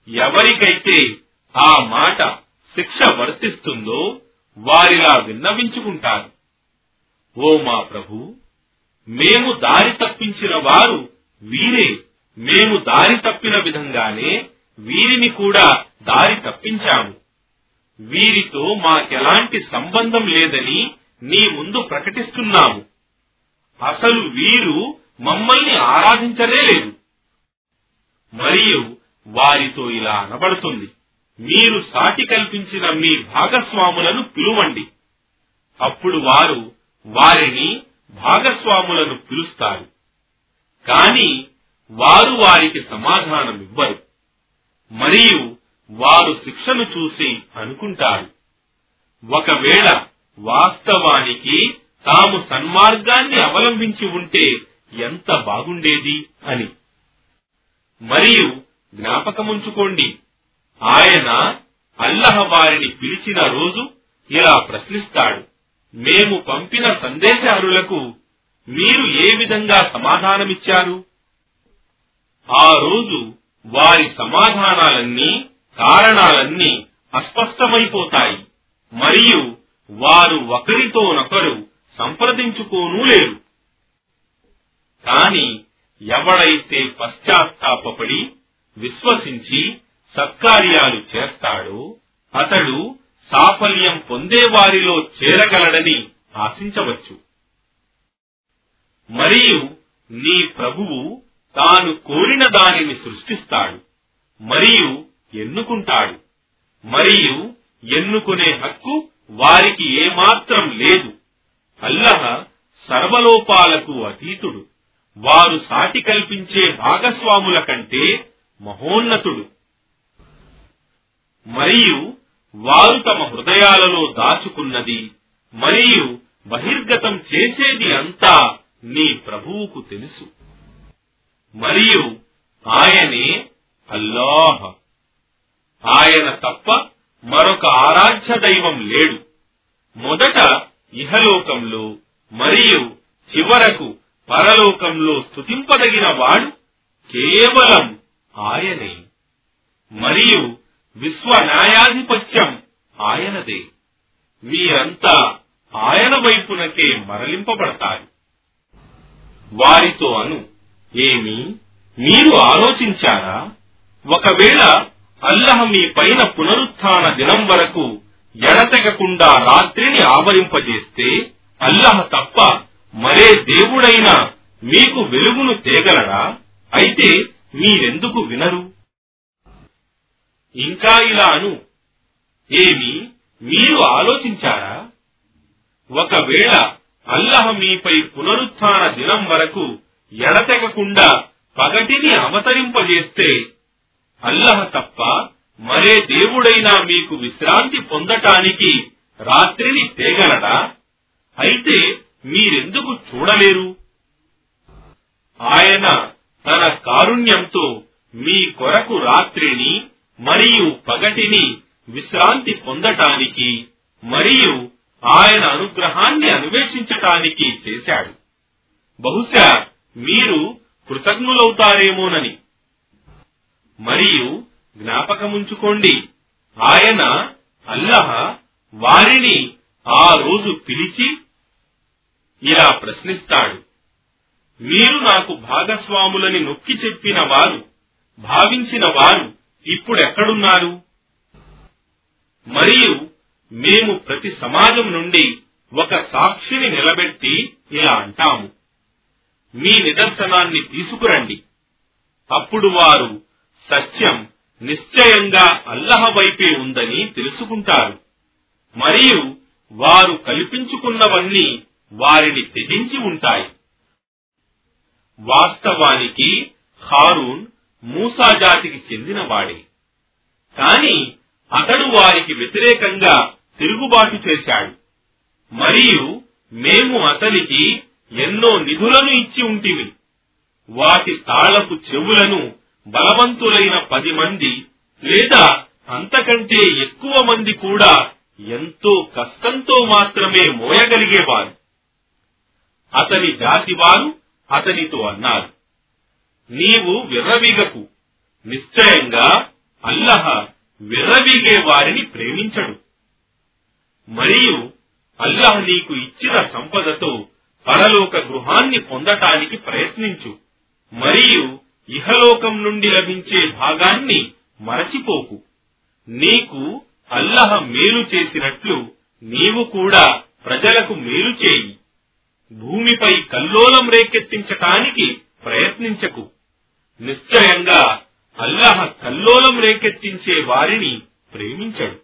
ఎవరికైతే ఆ మాట శిక్ష వర్తిస్తుందో వారిలా విన్నవించుకుంటారు. ఓ మా ప్రభు మేము దారి తప్పించిన వారు వీరే. మేము దారి తప్పిన విధంగానే వీరిని కూడా దారి తప్పించాము. వీరితో మాకెలాంటి సంబంధం లేదని నీ ముందు ప్రకటిస్తున్నాము. అసలు వీరు మమ్మల్ని ఆరాధించరే లేదు. మరియు వారితో ఇలా అనబడుతుంది. మీరు సాటి కల్పించిన మీ భాగస్వాములను పిలువండి. అప్పుడు వారు వారిని భాగస్వాములను పిలుస్తారు. కానీ వారు వారికి సమాధానం ఇవ్వరు. మరియు వారు శిక్షను చూసి అనుకుంటారు. ఒకవేళ వాస్తవానికి తాము సన్మార్గాన్ని అవలంబించి ఉంటే ఎంత బాగుండేది అని. మరియు జ్ఞాపకముంచుకోండి. ఆయన అల్లహ వారిని పిలిచిన రోజు ఇలా ప్రశ్నిస్తాడు. మేము పంపిన సందేశహరులకు మీరు ఏ విధంగా సమాధానమిచ్చారు? ఆ రోజు వారి సమాధానాలన్నీ కారణాలన్నీ అస్పష్టమైపోతాయి. మరియు వారు ఒకరితోనొకరు సంప్రదించుకోనూ లేరు. కాని ఎవడైతే పశ్చాత్తాపడి విశ్వసించి సత్కార్యాలు చేస్తాడో అతడు సాఫల్యం పొందేవారిలో చేరగలడని ఆశించవచ్చు. మరియు నీ ప్రభువు తాను కోరిన దానిని సృష్టిస్తాడు మరియు ఎన్నుకుంటాడు. మరియు ఎన్నుకునే హక్కు వారికి ఏమాత్రం లేదు. అల్లహ సర్వలోపాలకు అతీతుడు. వారు సాటి కల్పించే భాగస్వాముల కంటే మహోన్నతుడు. మరియు వారు తమ హృదయాలలో దాచుకున్నది మరియు బహిర్గతం చేసేది అంతా నీ ప్రభువుకు తెలుసు. మరియు ఆయనే అల్లాహ్. ఆయన తప్ప మరొక ఆరాధ్య దైవం లేడు. మొదట ఇహలోకంలో మరియు చివరకు పరలోకంలో స్థుతింపదగిన వాడు కేవలం ఆయనే. మరియు విశ్వ న్యాయాధిపత్యం ఆయనదే. మీరంతా ఆయన వైపునకే మరలింపబడతారు. వారితో అను. ఏమి? మీరు ఆలోచించారా? ఒకవేళ అల్లహ మీ పైన పునరుత్న దినం వరకు ఎడతెగకుండా రాత్రిని ఆవరింపజేస్తే అల్లహ తప్ప మరే దేవుడైనా మీకు వెలుగును తేగలడా అయితే మీరెందుకు వినరు? ఇంకా ఇలా అను. ఏమి? మీరు ఆలోచించారా? ఒకవేళ అల్లహ మీపై పునరుత్న దినం వరకు ఎడతెగకుండా పగటిని అవతరింపజేస్తే అల్లహ తప్ప మరే దేవుడైనా మీకు విశ్రాంతి పొందటానికి రాత్రిని తేగలడా? అయితే మీరెందుకు చూడలేరు? ఆయన తన కారుణ్యంతో మీ కొరకు రాత్రిని మరియు పగటిని విశ్రాంతి పొందటానికి మరియు ఆయన అనుగ్రహాన్ని అన్వేషించటానికి చేశాడు. బహుశా మీరు కృతజ్ఞులవుతారేమోనని. మరియు జ్ఞాపకముంచుకోండి ఆయన అల్లహ వారిని ఆ రోజు పిలిచి ఇలా ప్రశ్నిస్తాడు. మీరు నాకు భాగస్వాములని నొక్కి చెప్పిన వారు భావించిన వారు ఇప్పుడెక్కడున్నారు? మరియు మేము ప్రతి సమాజం నుండి ఒక సాక్షిని నిలబెట్టి ఇలా అంటాము. మీ నిదర్శనాన్ని తీసుకురండి. అప్పుడు వారు సత్యం నిశ్చయంగా అల్లహ వైపే ఉందని తెలుసుకుంటారు. మరియు వారు కల్పించుకున్నవన్నీ వారిని తెగించి ఉంటాయి. వాస్తవానికి హారూన్ మూసా జాతికి చెందినవాడే. కాని అతడు వారికి వ్యతిరేకంగా తిరుగుబాటు చేశాడు. మరియు మేము అతనికి ఎన్నో నిధులను ఇచ్చి ఉంటివి వాటి తాళపు చెవులను బలవంతులైన పది మంది లేదా అంతకంటే ఎక్కువ మంది కూడా ఎంతో కష్టంతో మాత్రమే మోయగలిగేవారు. అతని జాతి వారు అతనితో అన్నారు నీవు విర్రవీగకు. నిశ్చయంగా అల్లహ విర్రవీగే వారిని ప్రేమించడు. మరియు అల్లహ నీకు ఇచ్చిన సంపదతో పరలోక గృహాన్ని పొందటానికి ప్రయత్నించు. మరియు ఇహలోకం నుండి లభించే భాగాన్ని మరచిపోకు. నీకు అల్లహ మేలు చేసినట్లు నీవు కూడా ప్రజలకు మేలు చేయి. భూమిపై కల్లోలం రేకెత్తించటానికి ప్రయత్నించకు. నిశ్చయంగా అల్లహ కల్లోలం రేకెత్తించే వారిని ప్రేమించడు.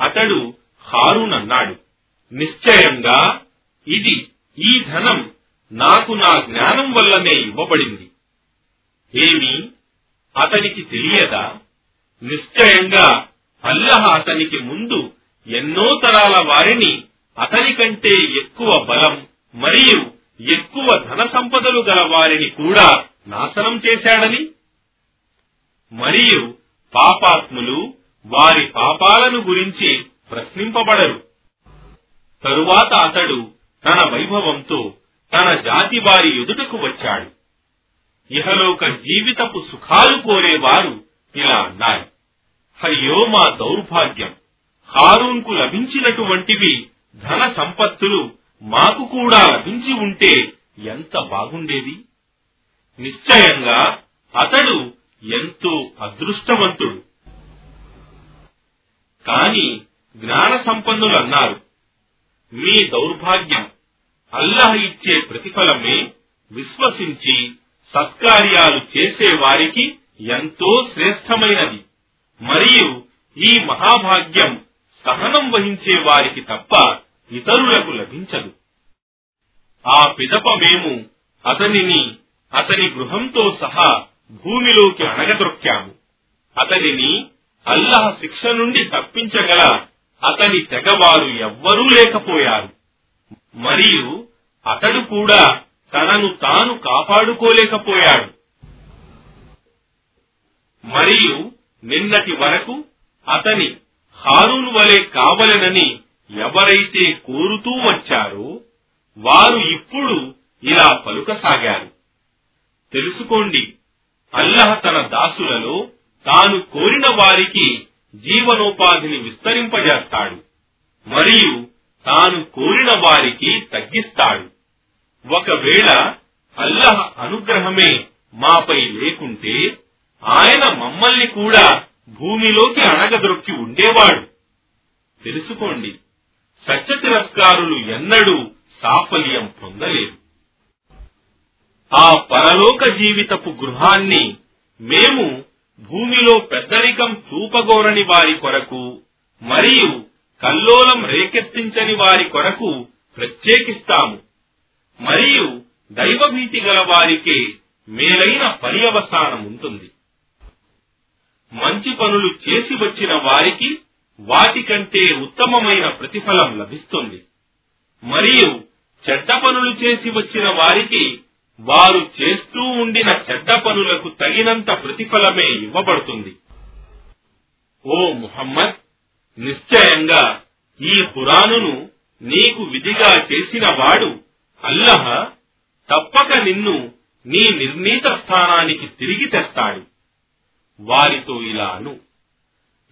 అతడు హారూన్ అన్నాడు నిశ్చయంగా ఇది ఈ ధనం నాకు నా జ్ఞానం వల్లనే ఇవ్వబడింది. ఏమి అతనికి తెలియదా? నిశ్చయంగా అల్లహ అతనికి ముందు ఎన్నో తరాల వారిని అతని కంటే ఎక్కువ బలం మరియు ఎక్కువ ధన సంపదలు గల వారిని కూడా నాశనం చేశాడని? మరియు పాపాత్ములు వారి పాపాలను గురించి ప్రశ్నింపబడరు. తరువాత అతడు తన వైభవంతో తన జాతి వారి ఎదుటకు వచ్చాడు. ఇహలోక జీవితపు సుఖాలు కోరేవారు ఇలా అన్నారు. అయ్యో మా దౌర్భాగ్యం! హారూన్కు లభించినటువంటివి ధన సంపత్తులు మాకు కూడా లభించి ఉంటే ఎంత బాగుండేది! నిశ్చయంగా అతడు ఎంతో అదృష్టవంతుడు. కాని జ్ఞాన సంపన్నులు అన్నారు మీ దౌర్భాగ్యం. అల్లాహ్ ఇచ్చే ప్రతిఫలమే విశ్వసించి సత్కార్యాలు చేసే వారికి ఎంతో శ్రేష్టమైనది. మరియు ఈ మహాభాగ్యం సహనం వహించే వారికి తప్ప ఇతరులకు లభించదు. ఆ పిదప మేము అతనిని అతని గృహంతో సహా భూమిలోకి అణగదొక్కాము. అతనిని అల్లాహ్ శిక్ష నుండి తప్పించగల అతని తెగవారు ఎవ్వరూ లేకపోయారు. మరియు అతడు కూడా తనను తాను కాపాడుకోలేకపోయాడు. మరియు నిన్నటి వరకు అతని హారూన్ వలె కావలనని ఎవరైతే కోరుతూ వచ్చారో వారు ఇప్పుడు ఇలా పలుకసాగారు. తెలుసుకోండి అల్లహ తన దాసులలో తాను కోరిన వారికి జీవనోపాధిని విస్తరింపజేస్తాడు. మరియు తాను కోరిన వారికి తగ్గిస్తాడు. ఒకవేళ అల్లహ అనుగ్రహమే మాపై లేకుంటే ఆయన మమ్మల్ని కూడా భూమిలోకి అణగదొక్కి ఉండేవాడు. తెలుసుకోండి సత్య తిరస్కారులు ఎన్నడూ సాఫల్యం పొందలేరు ఆ పరలోక జీవితపు గృహాన్ని మేము భూమిలో పెద్దరికం చూపగోరని వారి కొరకు మరియు కల్లోలం రేకెత్తించని వారి కొరకు ప్రత్యేకిస్తాము. మరియు దైవభీతి గల వారికే మేలైన పర్యవసానం ఉంటుంది మంచి పనులు చేసి వచ్చిన వారికి వాటికంటే ఉత్తమమైన ప్రతిఫలం లభిస్తుంది. మరియు చెడ్డ పనులు చేసి వచ్చిన వారికి వారు చేస్తూ ఉండిన చెడ్డ పనులకు తగినంత ప్రతిఫలమే ఇవ్వబడుతుంది. ఓ ముహమ్మద్ నిశ్చయంగా ఈ ఖురానును నీకు విధిగా చేసిన వాడు అల్లహ తప్పక నిన్ను నీ నిర్ణీత స్థానానికి తిరిగి తెస్తాడు. వారితో ఇలాను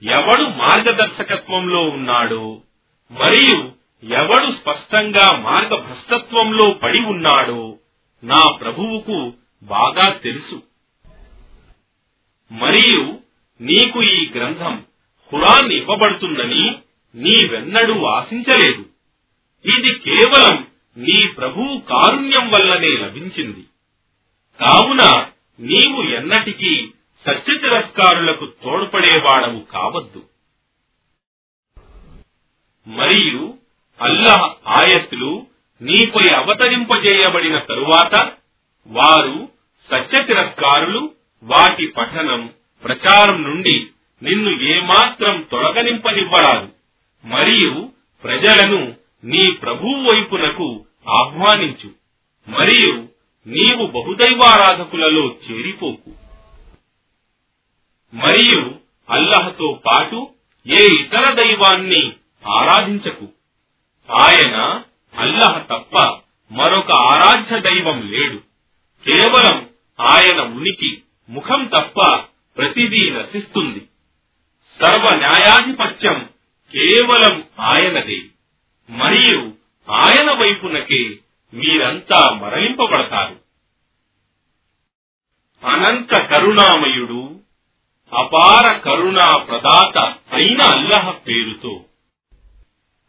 ఎవడు మార్గదర్శకత్వంలో ఉన్నాడో మరియు ఎవడు స్పష్టంగా మార్గభ్రష్టత్వంలో పడి ఉన్నాడో నా ప్రభువుకు బాగా తెలుసు. మరియు నీకు ఈ గ్రంథం ఖురాన్ ఇవ్వబడుతుందని నీవెన్నడూ ఆశించలేదు. ఇది కేవలం నీ ప్రభువు కారుణ్యం వల్లనే లభించింది. కావున నీవు ఎన్నటికీ సత్య తిరస్కారులకు తోడ్పడేవాడవు కావద్దు. మరియు అల్లాహ్ ఆయత్తులు నీపై అవతరింపజేయబడిన తరువాత వారు సత్య తిరస్కారులు వాటి పఠనం ప్రచారం నుండి నిన్ను ఏమాత్రం తొలగనింపనివ్వరాదు. మరియు ప్రజలను నీ ప్రభువు వైపునకు ఆహ్వానించు. మరియు నీవు బహుదైవారాధకులలో చేరిపోకు. మరియు అల్లహతో పాటు ఏ ఇతర దైవాన్ని ఆరాధించకు. ఆయన అల్లహ తప్ప మరొక ఆరాధ్య దైవం లేడు. కేవలం ఆయన ఉనికి ముఖం తప్ప ప్రతిదీ నశిస్తుంది. సర్వ న్యాయాధిపత్యం కేవలం ఆయనదే. మరియు ఆయన వైపునకే మీరంతా మరలింపబడతారు. అనంత కరుణామయుడు అపార కరుణా ప్రదాత అయిన అల్లహ పేరుతో.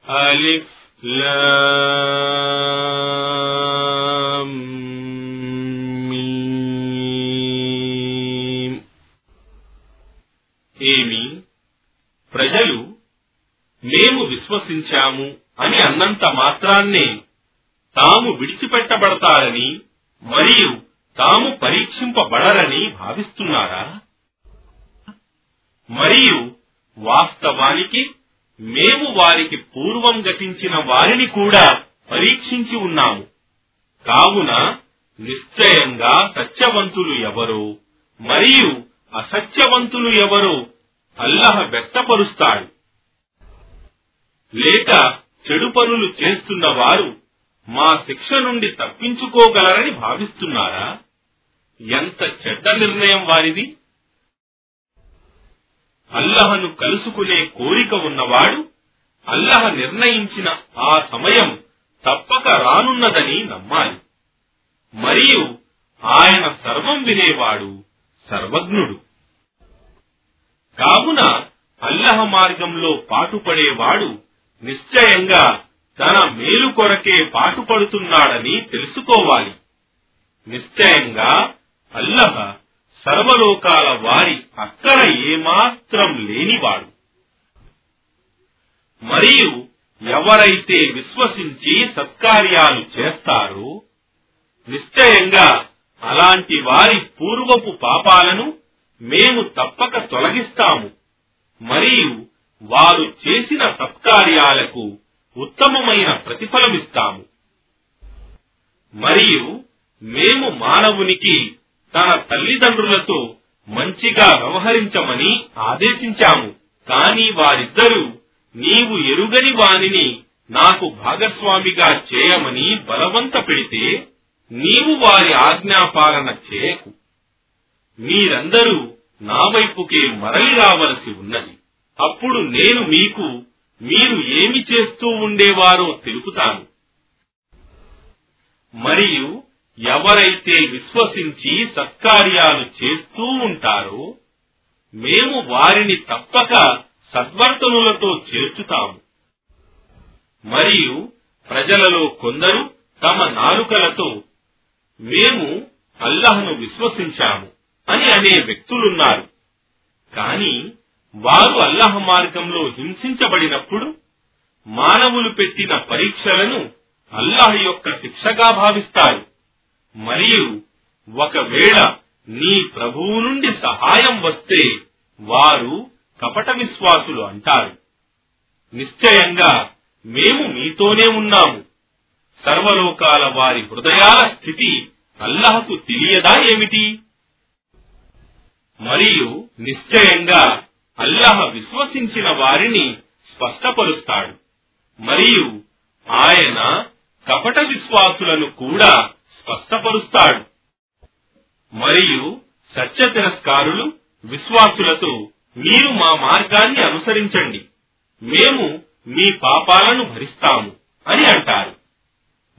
అలిఫ్ లామ్. ఏమి? ప్రజలు మేము విశ్వసించాము అని అన్నంత మాత్రాన్నే తాము విడిచిపెట్టబడతారని మరియు తాము పరీక్షింపబడరని భావిస్తున్నారా? మరియు వాస్తవానికి మేము వారికి పూర్వం గతించిన వారిని కూడా పరీక్షించి ఉన్నాము. కావున నిశ్చయంగా సత్యవంతులు ఎవరో మరియు అసత్యవంతులు ఎవరో అల్లహ వ్యక్తపరుస్తాడు లేక చెడు పనులు చేస్తున్న వారు మా శిక్ష నుండి తప్పించుకోగలరని భావిస్తున్నారా? ఎంత చెడ్డ నిర్ణయం వారిది? అల్లహను కలుసుకునే కోరిక ఉన్నవాడు అల్లహ నిర్ణయించిన ఆ సమయం తప్పక రానున్నదని నమ్మాలి. మరియు ఆయన సర్వం వినేవాడు సర్వజ్ఞుడు. కావున అల్లహ మార్గంలో పాటుపడేవాడు నిశ్చయంగా తన మేలు కొరకే పాటుపడుతున్నాడని తెలుసుకోవాలి. నిశ్చయంగా అల్లహ సర్వలోకాల వారి అక్కడ ఏమాత్రం లేనివాడు. మరియు ఎవరైతే విశ్వసించి సత్కార్యాలు చేస్తారో నిశ్చయంగా అలాంటి వారి పూర్వపు పాపాలను మేము తప్పక తొలగిస్తాము. మరియు వారు చేసిన సత్కార్యాలకు ఉత్తమమైన ప్రతిఫలమిస్తాము. మరియు మేము మానవునికి తన తల్లిదండ్రులతో మంచిగా వ్యవహరించమని ఆదేశించాము. కాని వారిద్దరూ నీవు ఎరుగని వానిని నాకు భాగస్వామిగా చేయమని బలవంత పెడితే నీవు వారి ఆజ్ఞాపాలన చేయకు. మీరందరూ నా వైపుకే మరలి రావలసి ఉన్నది. అప్పుడు నేను మీకు మీరు ఏమి చేస్తూ ఉండేవారో తెలుపుతాను. మరియు ఎవరైతే విశ్వసించి సత్కార్యాలు చేస్తూ ఉంటారో మేము వారిని తప్పక సద్వర్తనులతో చేర్చుతాము. మరియు ప్రజలలో కొందరు తమ నాలుకలతో మేము అల్లహను విశ్వసించాము అని అనే వ్యక్తులున్నారు. కాని వారు అల్లహ మార్గంలో హింసించబడినప్పుడు మానవులు పెట్టిన పరీక్షలను అల్లాహ్ యొక్క శిక్షగా భావిస్తారు. మరియు ఒకవేళ నీ ప్రభువు నుండి సహాయం వస్తే వారు కపట విశ్వాసులు అంటారు. నిశ్చయంగా మేము మీతోనే ఉన్నాము. సర్వలోకాల వారి హృదయాల స్థితి అల్లహకు తెలియదా ఏమిటి? మరియు నిశ్చయంగా అల్లహ విశ్వసించిన వారిని స్పష్టపరుస్తాడు. మరియు ఆయన కపట విశ్వాసులను కూడా స్పష్టపరుస్తాడు. మరియు సత్య తిరస్కారులు విశ్వాసులతో మీరు మా మార్గాన్ని అనుసరించండి. మేము మీ పాపాలను భరిస్తాము అని అంటారు.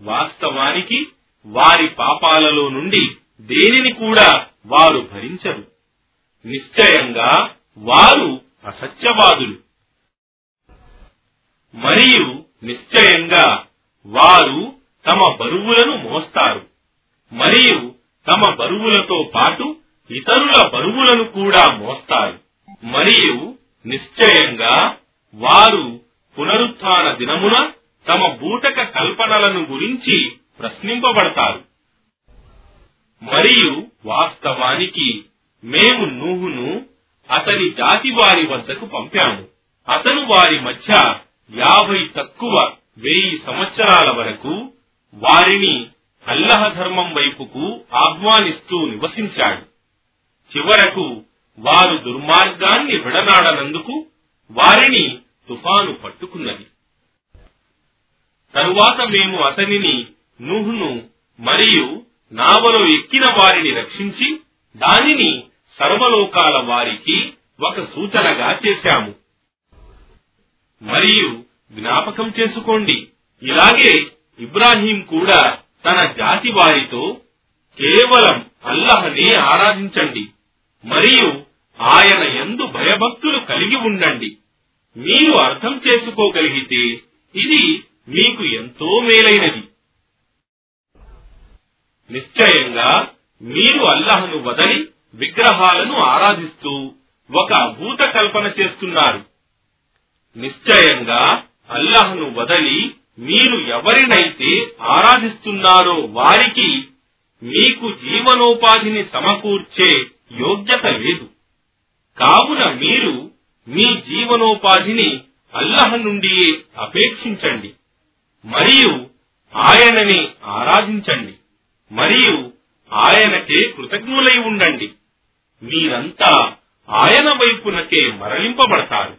వాస్తవానికి వారి పాపాలలో నుండి దేనిని కూడా వారు భరించరు. నిశ్చయంగా వారు అసత్యవాదులు. మరియు నిశ్చయంగా వారు తమ బరువులను మోస్తారు. మరియు తమ బరువులతో పాటు ఇతరుల బరువులను కూడా మోస్తారు. మరియు నిశ్చయంగా వారు పునరుత్న దినమున తమ బూటక కల్పనలను గురించి ప్రశ్నింపబడతారు. మరియు వాస్తవానికి మేము నూహును అతని జాతి వారి వద్దకు పంపాము. అతను వారి మధ్య యాభై తక్కువ వెయ్యి సంవత్సరాల వరకు వారిని అల్లహ ధర్మం వైపుకు ఆహ్వానిస్తూ నివసించాడు. చివరకు వారు దుర్మార్గాన్ని విడనాడనందుకు వారిని తుఫాను పట్టుకున్నది. తరువాత మేము అతనిని నుహును మరియు నావలో ఎక్కిన వారిని రక్షించి దానిని సర్వలోకాల వారికి ఒక సూచనగా చేశాము. మరియు జ్ఞాపకం చేసుకోండి. ఇలాగే ఇబ్రాహీం కూడా తన జాతి వారితో కేవలం అల్లహనే ఆరాధించండి. మరియు ఆయన ఎందు భయభక్తులు కలిగి ఉండండి. మీరు అర్థం చేసుకోగలిగితే ఇది మీకు ఎంతో మేలైనది. నిశ్చయంగా మీరు అల్లహను వదలి విగ్రహాలను ఆరాధిస్తూ ఒక అభూత కల్పన చేస్తున్నారు. నిశ్చయంగా అల్లహను వదలి మీరు ఎవరినైతే ఆరాధిస్తున్నారో వారికి మీకు జీవనోపాధిని సమకూర్చే యోగ్యత లేదు. కావున మీరు మీ జీవనోపాధిని అల్లహ నుండి అపేక్షించండి. మరియు ఆయనని ఆరాధించండి. మరియు ఆయనకే కృతజ్ఞులై ఉండండి. మీరంతా ఆయన వైపునకే మరలింపబడతారు.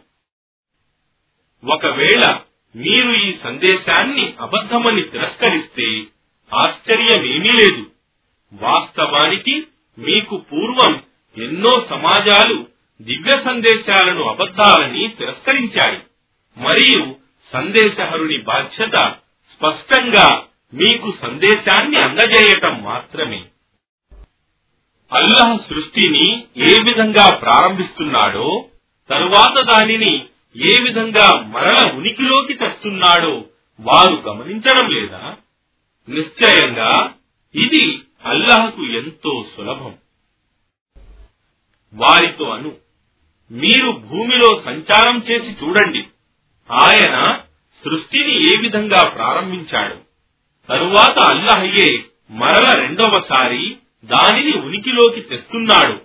ఒకవేళ మీరు ఈ సందేశాన్ని అబద్ధమని తిరస్కరిస్తే ఆశ్చర్యమేమీ లేదు. వాస్తవానికి మీకు పూర్వం ఎన్నో సమాజాలు దివ్య సందేశాలను అబద్ధాలని తిరస్కరించాయి. మరియు సందేశహరుని బాధ్యత స్పష్టంగా మీకు సందేశాన్ని అందజేయటం మాత్రమే. అల్లహ సృష్టిని ఏ విధంగా ప్రారంభిస్తున్నాడో తరువాత దానిని ఏ విధంగా మరణ ఉనికిలోకి తెస్తున్నాడో వారు గమనించడం లేదా? నిశ్చయంగా ఇది అల్లహకు ఎంతో సులభం. వారితో అను మీరు భూమిలో సంచారం చేసి చూడండి. ఆయన సృష్టిని ఏ విధంగా ప్రారంభించాడు? తరువాత అల్లహయ్యే మరల రెండవసారి దానిని ఉనికిలోకి తెస్తున్నాడు.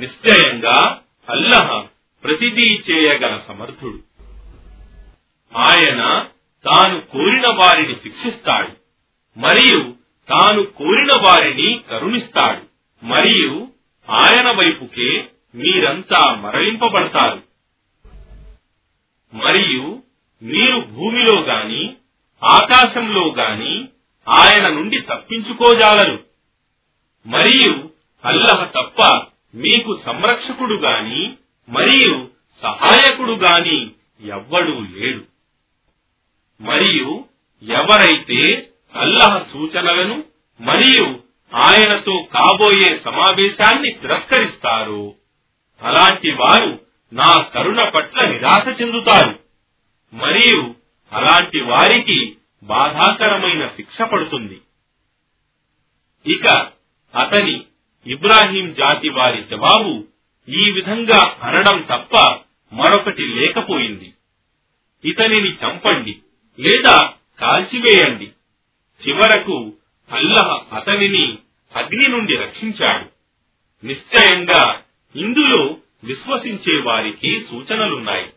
నిశ్చయంగా అల్లహ ప్రతిదీ చేయగల సమర్థుడు. ఆయన తాను కోరిన వారిని శిక్షిస్తాడు. మరియు తాను కోరిన వారిని కరుణిస్తాడు. మరియు ఆయన వైపుకే మీరంతా మరలింపబడతారు. మరియు మీరు భూమిలో గాని ఆకాశంలో గాని ఆయన నుండి తప్పించుకోజాలరు. మరియు అల్లహ తప్ప మీకు సంరక్షకుడు గాని మరియు సహాయకుడు గాని ఎవ్వడూ లేడు. మరియు ఎవరైతే అల్లహ సూచనలను మరియు ఆయనతో కాబోయే సమావేశాన్ని తిరస్కరిస్తారు అలాంటి వారు నా కరుణ పట్ల నిరాశ చెందుతారు. మరియు అలాంటి వారికి బాధాకరమైన శిక్ష పడుతుంది. ఇక అతని ఇబ్రాహీం జాతి వారి జవాబు ఈ విధంగా అనడం తప్ప మరొకటి లేకపోయింది. ఇతనిని చంపండి లేదా కాల్చివేయండి. చివరకు అల్లహ అతనిని అగ్ని నుండి రక్షించాడు. నిశ్చయంగా ఇందులో విశ్వసించే వారికి సూచనలున్నాయి.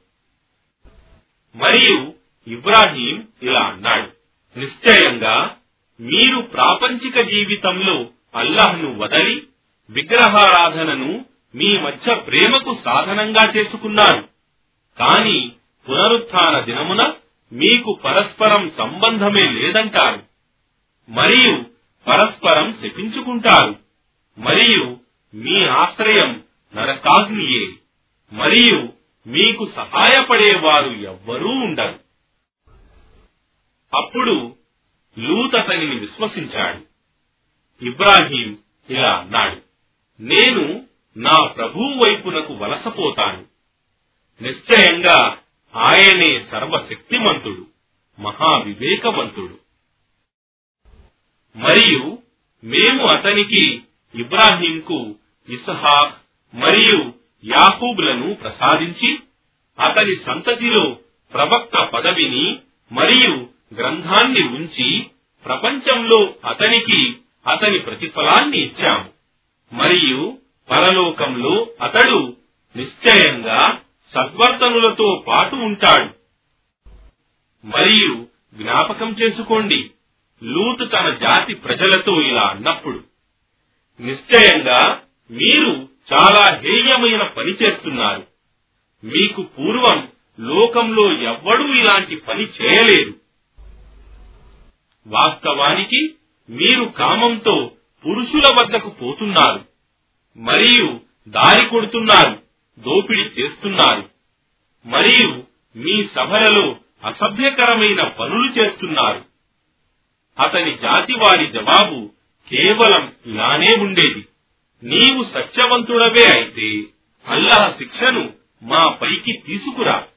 మరియు ఇబ్రాహీం ఇలా అన్నాడు నిశ్చయంగా మీరు ప్రాపంచిక జీవితంలో అల్లాహ్ను వదలి విగ్రహారాధనను మీ మధ్య ప్రేమకు సాధనంగా చేసుకున్నారు కాని పునరుత్న దినమున మీకు పరస్పరం సంబంధమే లేదంటారు. మరియు పరస్పరం శపించుకుంటారు. మరియు మీ ఆశ్రయం నరకాగ్నియే. మరియు మీకు సహాయపడేవారు ఎవ్వరూ ఉండరు. అప్పుడు లూత్ అతనిని విశ్వసించాడు. ఇబ్రాహీం ఇలా అన్నాడు నేను నా ప్రభువు వైపునకు వలసపోతాను. నిశ్చయంగా ఆయనే సర్వశక్తిమంతుడు మహావివేకవంతుడు. మరియు మేము అతనికి ఇబ్రాహీంకు ఇసహాక్ మరియు యాహూబ్లను ప్రసాదించి అతని సంతతిలో ప్రవక్త పదవిని మరియు గ్రంథాన్ని ఉంచి ప్రపంచంలో అతనికి అతని ప్రతిఫలాన్ని ఇచ్చాము. మరియు పరలోకంలో అతడు నిశ్చయంగా సద్వర్తనులతో పాటు ఉంటాడు. మరియు జ్ఞాపకం చేసుకోండి లూతు తన జాతి ప్రజలతో ఇలా అన్నప్పుడు నిశ్చయంగా మీరు చాలా హేయమైన పని చేస్తున్నారు. మీకు పూర్వం లోకంలో ఎవ్వడూ ఇలాంటి పని చేయలేదు. వాస్తవానికి మీరు కామంతో పురుషుల వద్దకు పోతున్నారు. మరియు దారి కొడుతున్నారు దోపిడి చేస్తున్నారు. మరియు మీ సభలలో అసభ్యకరమైన పనులు చేస్తున్నారు. అతని జాతి వారి జవాబు కేవలం ఇలానే ఉండేది. నీవు సత్యవంతుడవే అయితే అల్లహ శిక్షను మా పైకి తీసుకురా.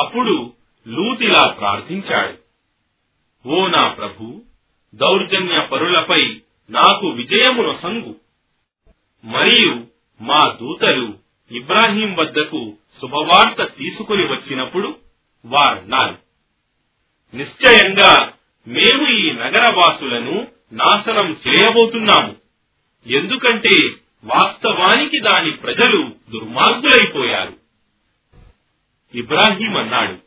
అప్పుడు లూతిలా ప్రార్థించాడు. ఓ నా ప్రభు దౌర్జన్య పరులపై నాకు విజయమును సంగు. మరియు మా దూతలు ఇబ్రాహీం వద్దకు శుభవార్త తీసుకుని వచ్చినప్పుడు వారన్నారు నిశ్చయంగా మేము ఈ నగరవాసులను నాశనం చేయబోతున్నాము. ఎందుకంటే వాస్తవానికి దాని ప్రజలు దుర్మార్గులైపోయారు. ఇబ్రాహీం అన్నాడు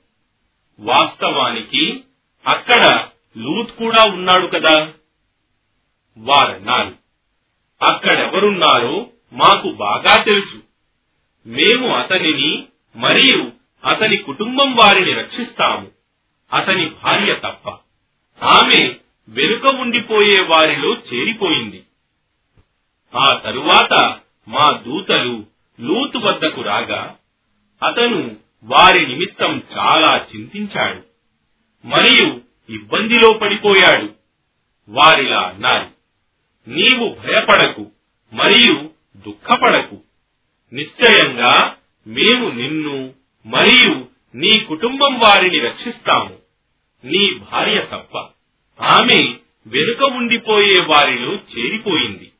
వాస్తవానికి అక్కడ లూత్ కూడా ఉన్నాడు కదా? వారన్నారు. అక్కడెవరున్నారో మాకు బాగా తెలుసు. మేము అతనిని మరియు అతని కుటుంబం వారిని రక్షిస్తాము. అతని భార్య తప్ప. ఆమె వెనుక ఉండిపోయే వారిలో చేరిపోయింది. ఆ తరువాత మా దూతలు లూతు వద్దకు రాగా అతను వారి నిమిత్తం చాలా చింతించాడు. మరియు ఇబ్బందిలో పడిపోయాడు. వారిలా అన్నారు. నీవు భయపడకు మరియు దుఃఖపడకు. నిశ్చయంగా మేము నిన్ను మరియు నీ కుటుంబం వారిని రక్షిస్తాము. నీ భార్య తప్ప ఆమె వెనుక ఉండిపోయే వారిలో చేరిపోయింది.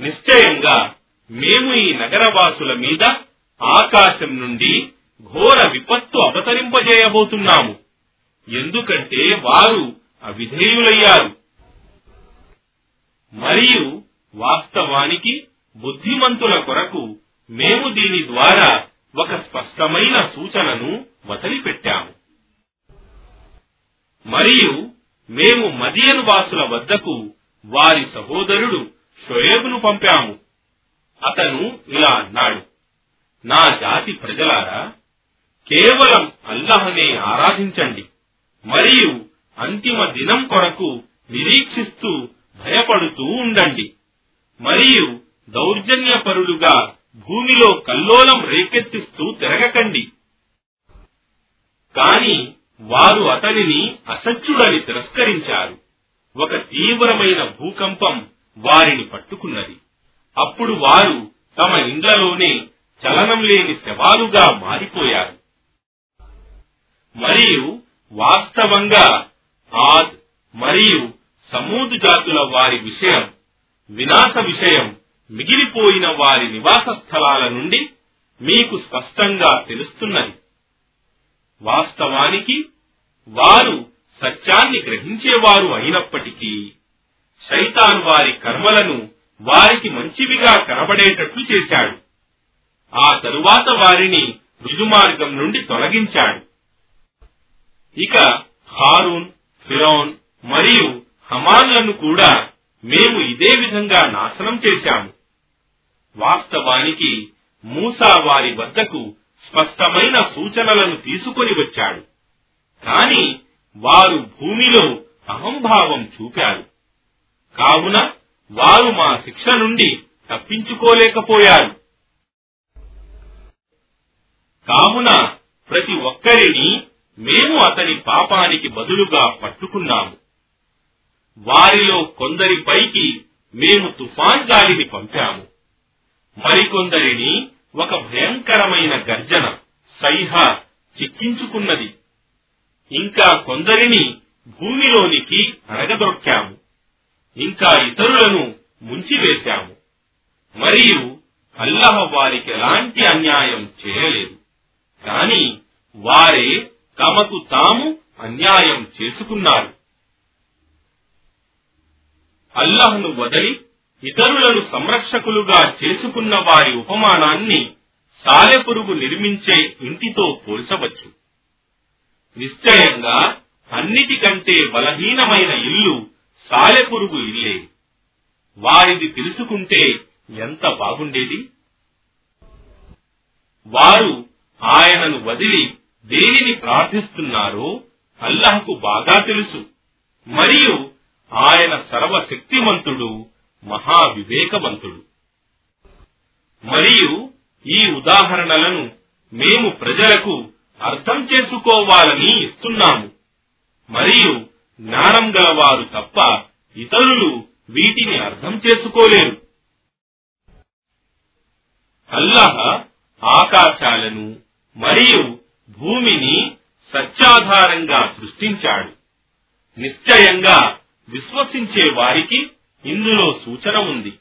నిశ్చయంగా మేము ఈ నగరవాసుల మీద ఆకాశం నుండి ఘోర విపత్తు అవతరింపజేయబోతున్నాము. ఎందుకంటే వారు అవిధేయులయ్యారు. మరియు వాస్తవానికి బుద్ధిమంతుల కొరకు మేము దీని ద్వారా ఒక స్పష్టమైన సూచనను వదిలిపెట్టాము. మరియు మేము మదియను వాసుల వద్దకు వారి సహోదరుడు షోయబును పంపాము. అతను ఇలా అన్నాడు నా జాతి ప్రజలారా కేవలం అల్లహనే ఆరాధించండి మరియు అంతిమ దినం కొరకు నిరీక్షిస్తూ భయపడుతూ ఉండండి. మరియు దౌర్జన్యపరులుగా భూమిలో కల్లోలం రేకెత్తిస్తూ తిరగకండి. కాని వారు అతనిని అసత్యుడని తిరస్కరించారు. ఒక తీవ్రమైన భూకంపం వారిని పట్టుకున్నది. అప్పుడు వారు తమ ఇండ్లలోనే చలనం లేని శవాలుగా మారిపోయారు. మరియు వాస్తవంగా ఆద్ మరియు సమూదు జాతుల వారి విషయం వినాశ విషయం మిగిలిపోయిన వారి నివాస స్థలాల నుండి మీకు స్పష్టంగా తెలుస్తున్నది. వాస్తవానికి వారు సత్యాన్ని గ్రహించేవారు అయినప్పటికీ శైతాన్ వారి కర్మలను వారికి మంచివిగా కనబడేటట్లు చేశాడు. ఆ తరువాత వారిని రుజుమార్గం నుండి తొలగించాడు. ఇక హారూన్ ఫిరోన్ మరియు హమాన్లను కూడా మేము ఇదే విధంగా నాశనం చేశాము. వాస్తవానికి మూసా వారి వద్దకు స్పష్టమైన సూచనలను తీసుకొని వచ్చాడు. కాని వారు భూమిలో అహంభావం చూపారు. కావున వారు మా శిక్ష నుండి తప్పించుకోలేకపోయారు. కావున ప్రతి ఒక్కరిని మేము అతని పాపానికి బదులుగా పట్టుకున్నాము. వారిలో కొందరిపైకి మేము తుఫాన్ గాలిని పంపాము. మరికొందరిని ఒక భయంకరమైన గర్జన సైహ చిక్కించుకున్నది. ఇంకా కొందరిని భూమిలోనికి అడగదొక్కాము ఇంకా ఇతరులను ముంచివేశాము. మరియు అల్లహ వారికి ఎలాంటి అన్యాయం చేయలేదు. కాని వారే తమకు తాము అన్యాయం చేసుకున్నారు. అల్లాహ్ను వదలి ఇతరులను సంరక్షకులుగా చేసుకున్న వారి ఉపమానాన్ని సాలెపురుగు నిర్మించే ఇంటితో పోల్చవచ్చు. నిశ్చయంగా అన్నిటికంటే బలహీనమైన ఇల్లు సాలెపురుగు ఇల్లే. వారిది తెలుసుకుంటే ఎంత బాగుండేది? వారు ఆయనను వదిలి దేనిని ప్రార్థిస్తున్నారో అల్లహకు బాగా తెలుసు. మరియు ఆయన సర్వశక్తిమంతుడు మహావివేకవంతుడు మరియు ఈ ఉదాహరణలను మేము ప్రజలకు అర్థం చేసుకోవాలని ఇస్తున్నాము. మరియు జ్ఞానం గలవారు తప్ప ఇతరులు వీటిని అర్థం చేసుకోలేరు. అల్లాహ్ ఆకాశాలను మరియు భూమిని సత్యాధారంగా సృష్టించాడు. నిశ్చయంగా విశ్వసించే వారికి ఇందులో సూచన ఉంది.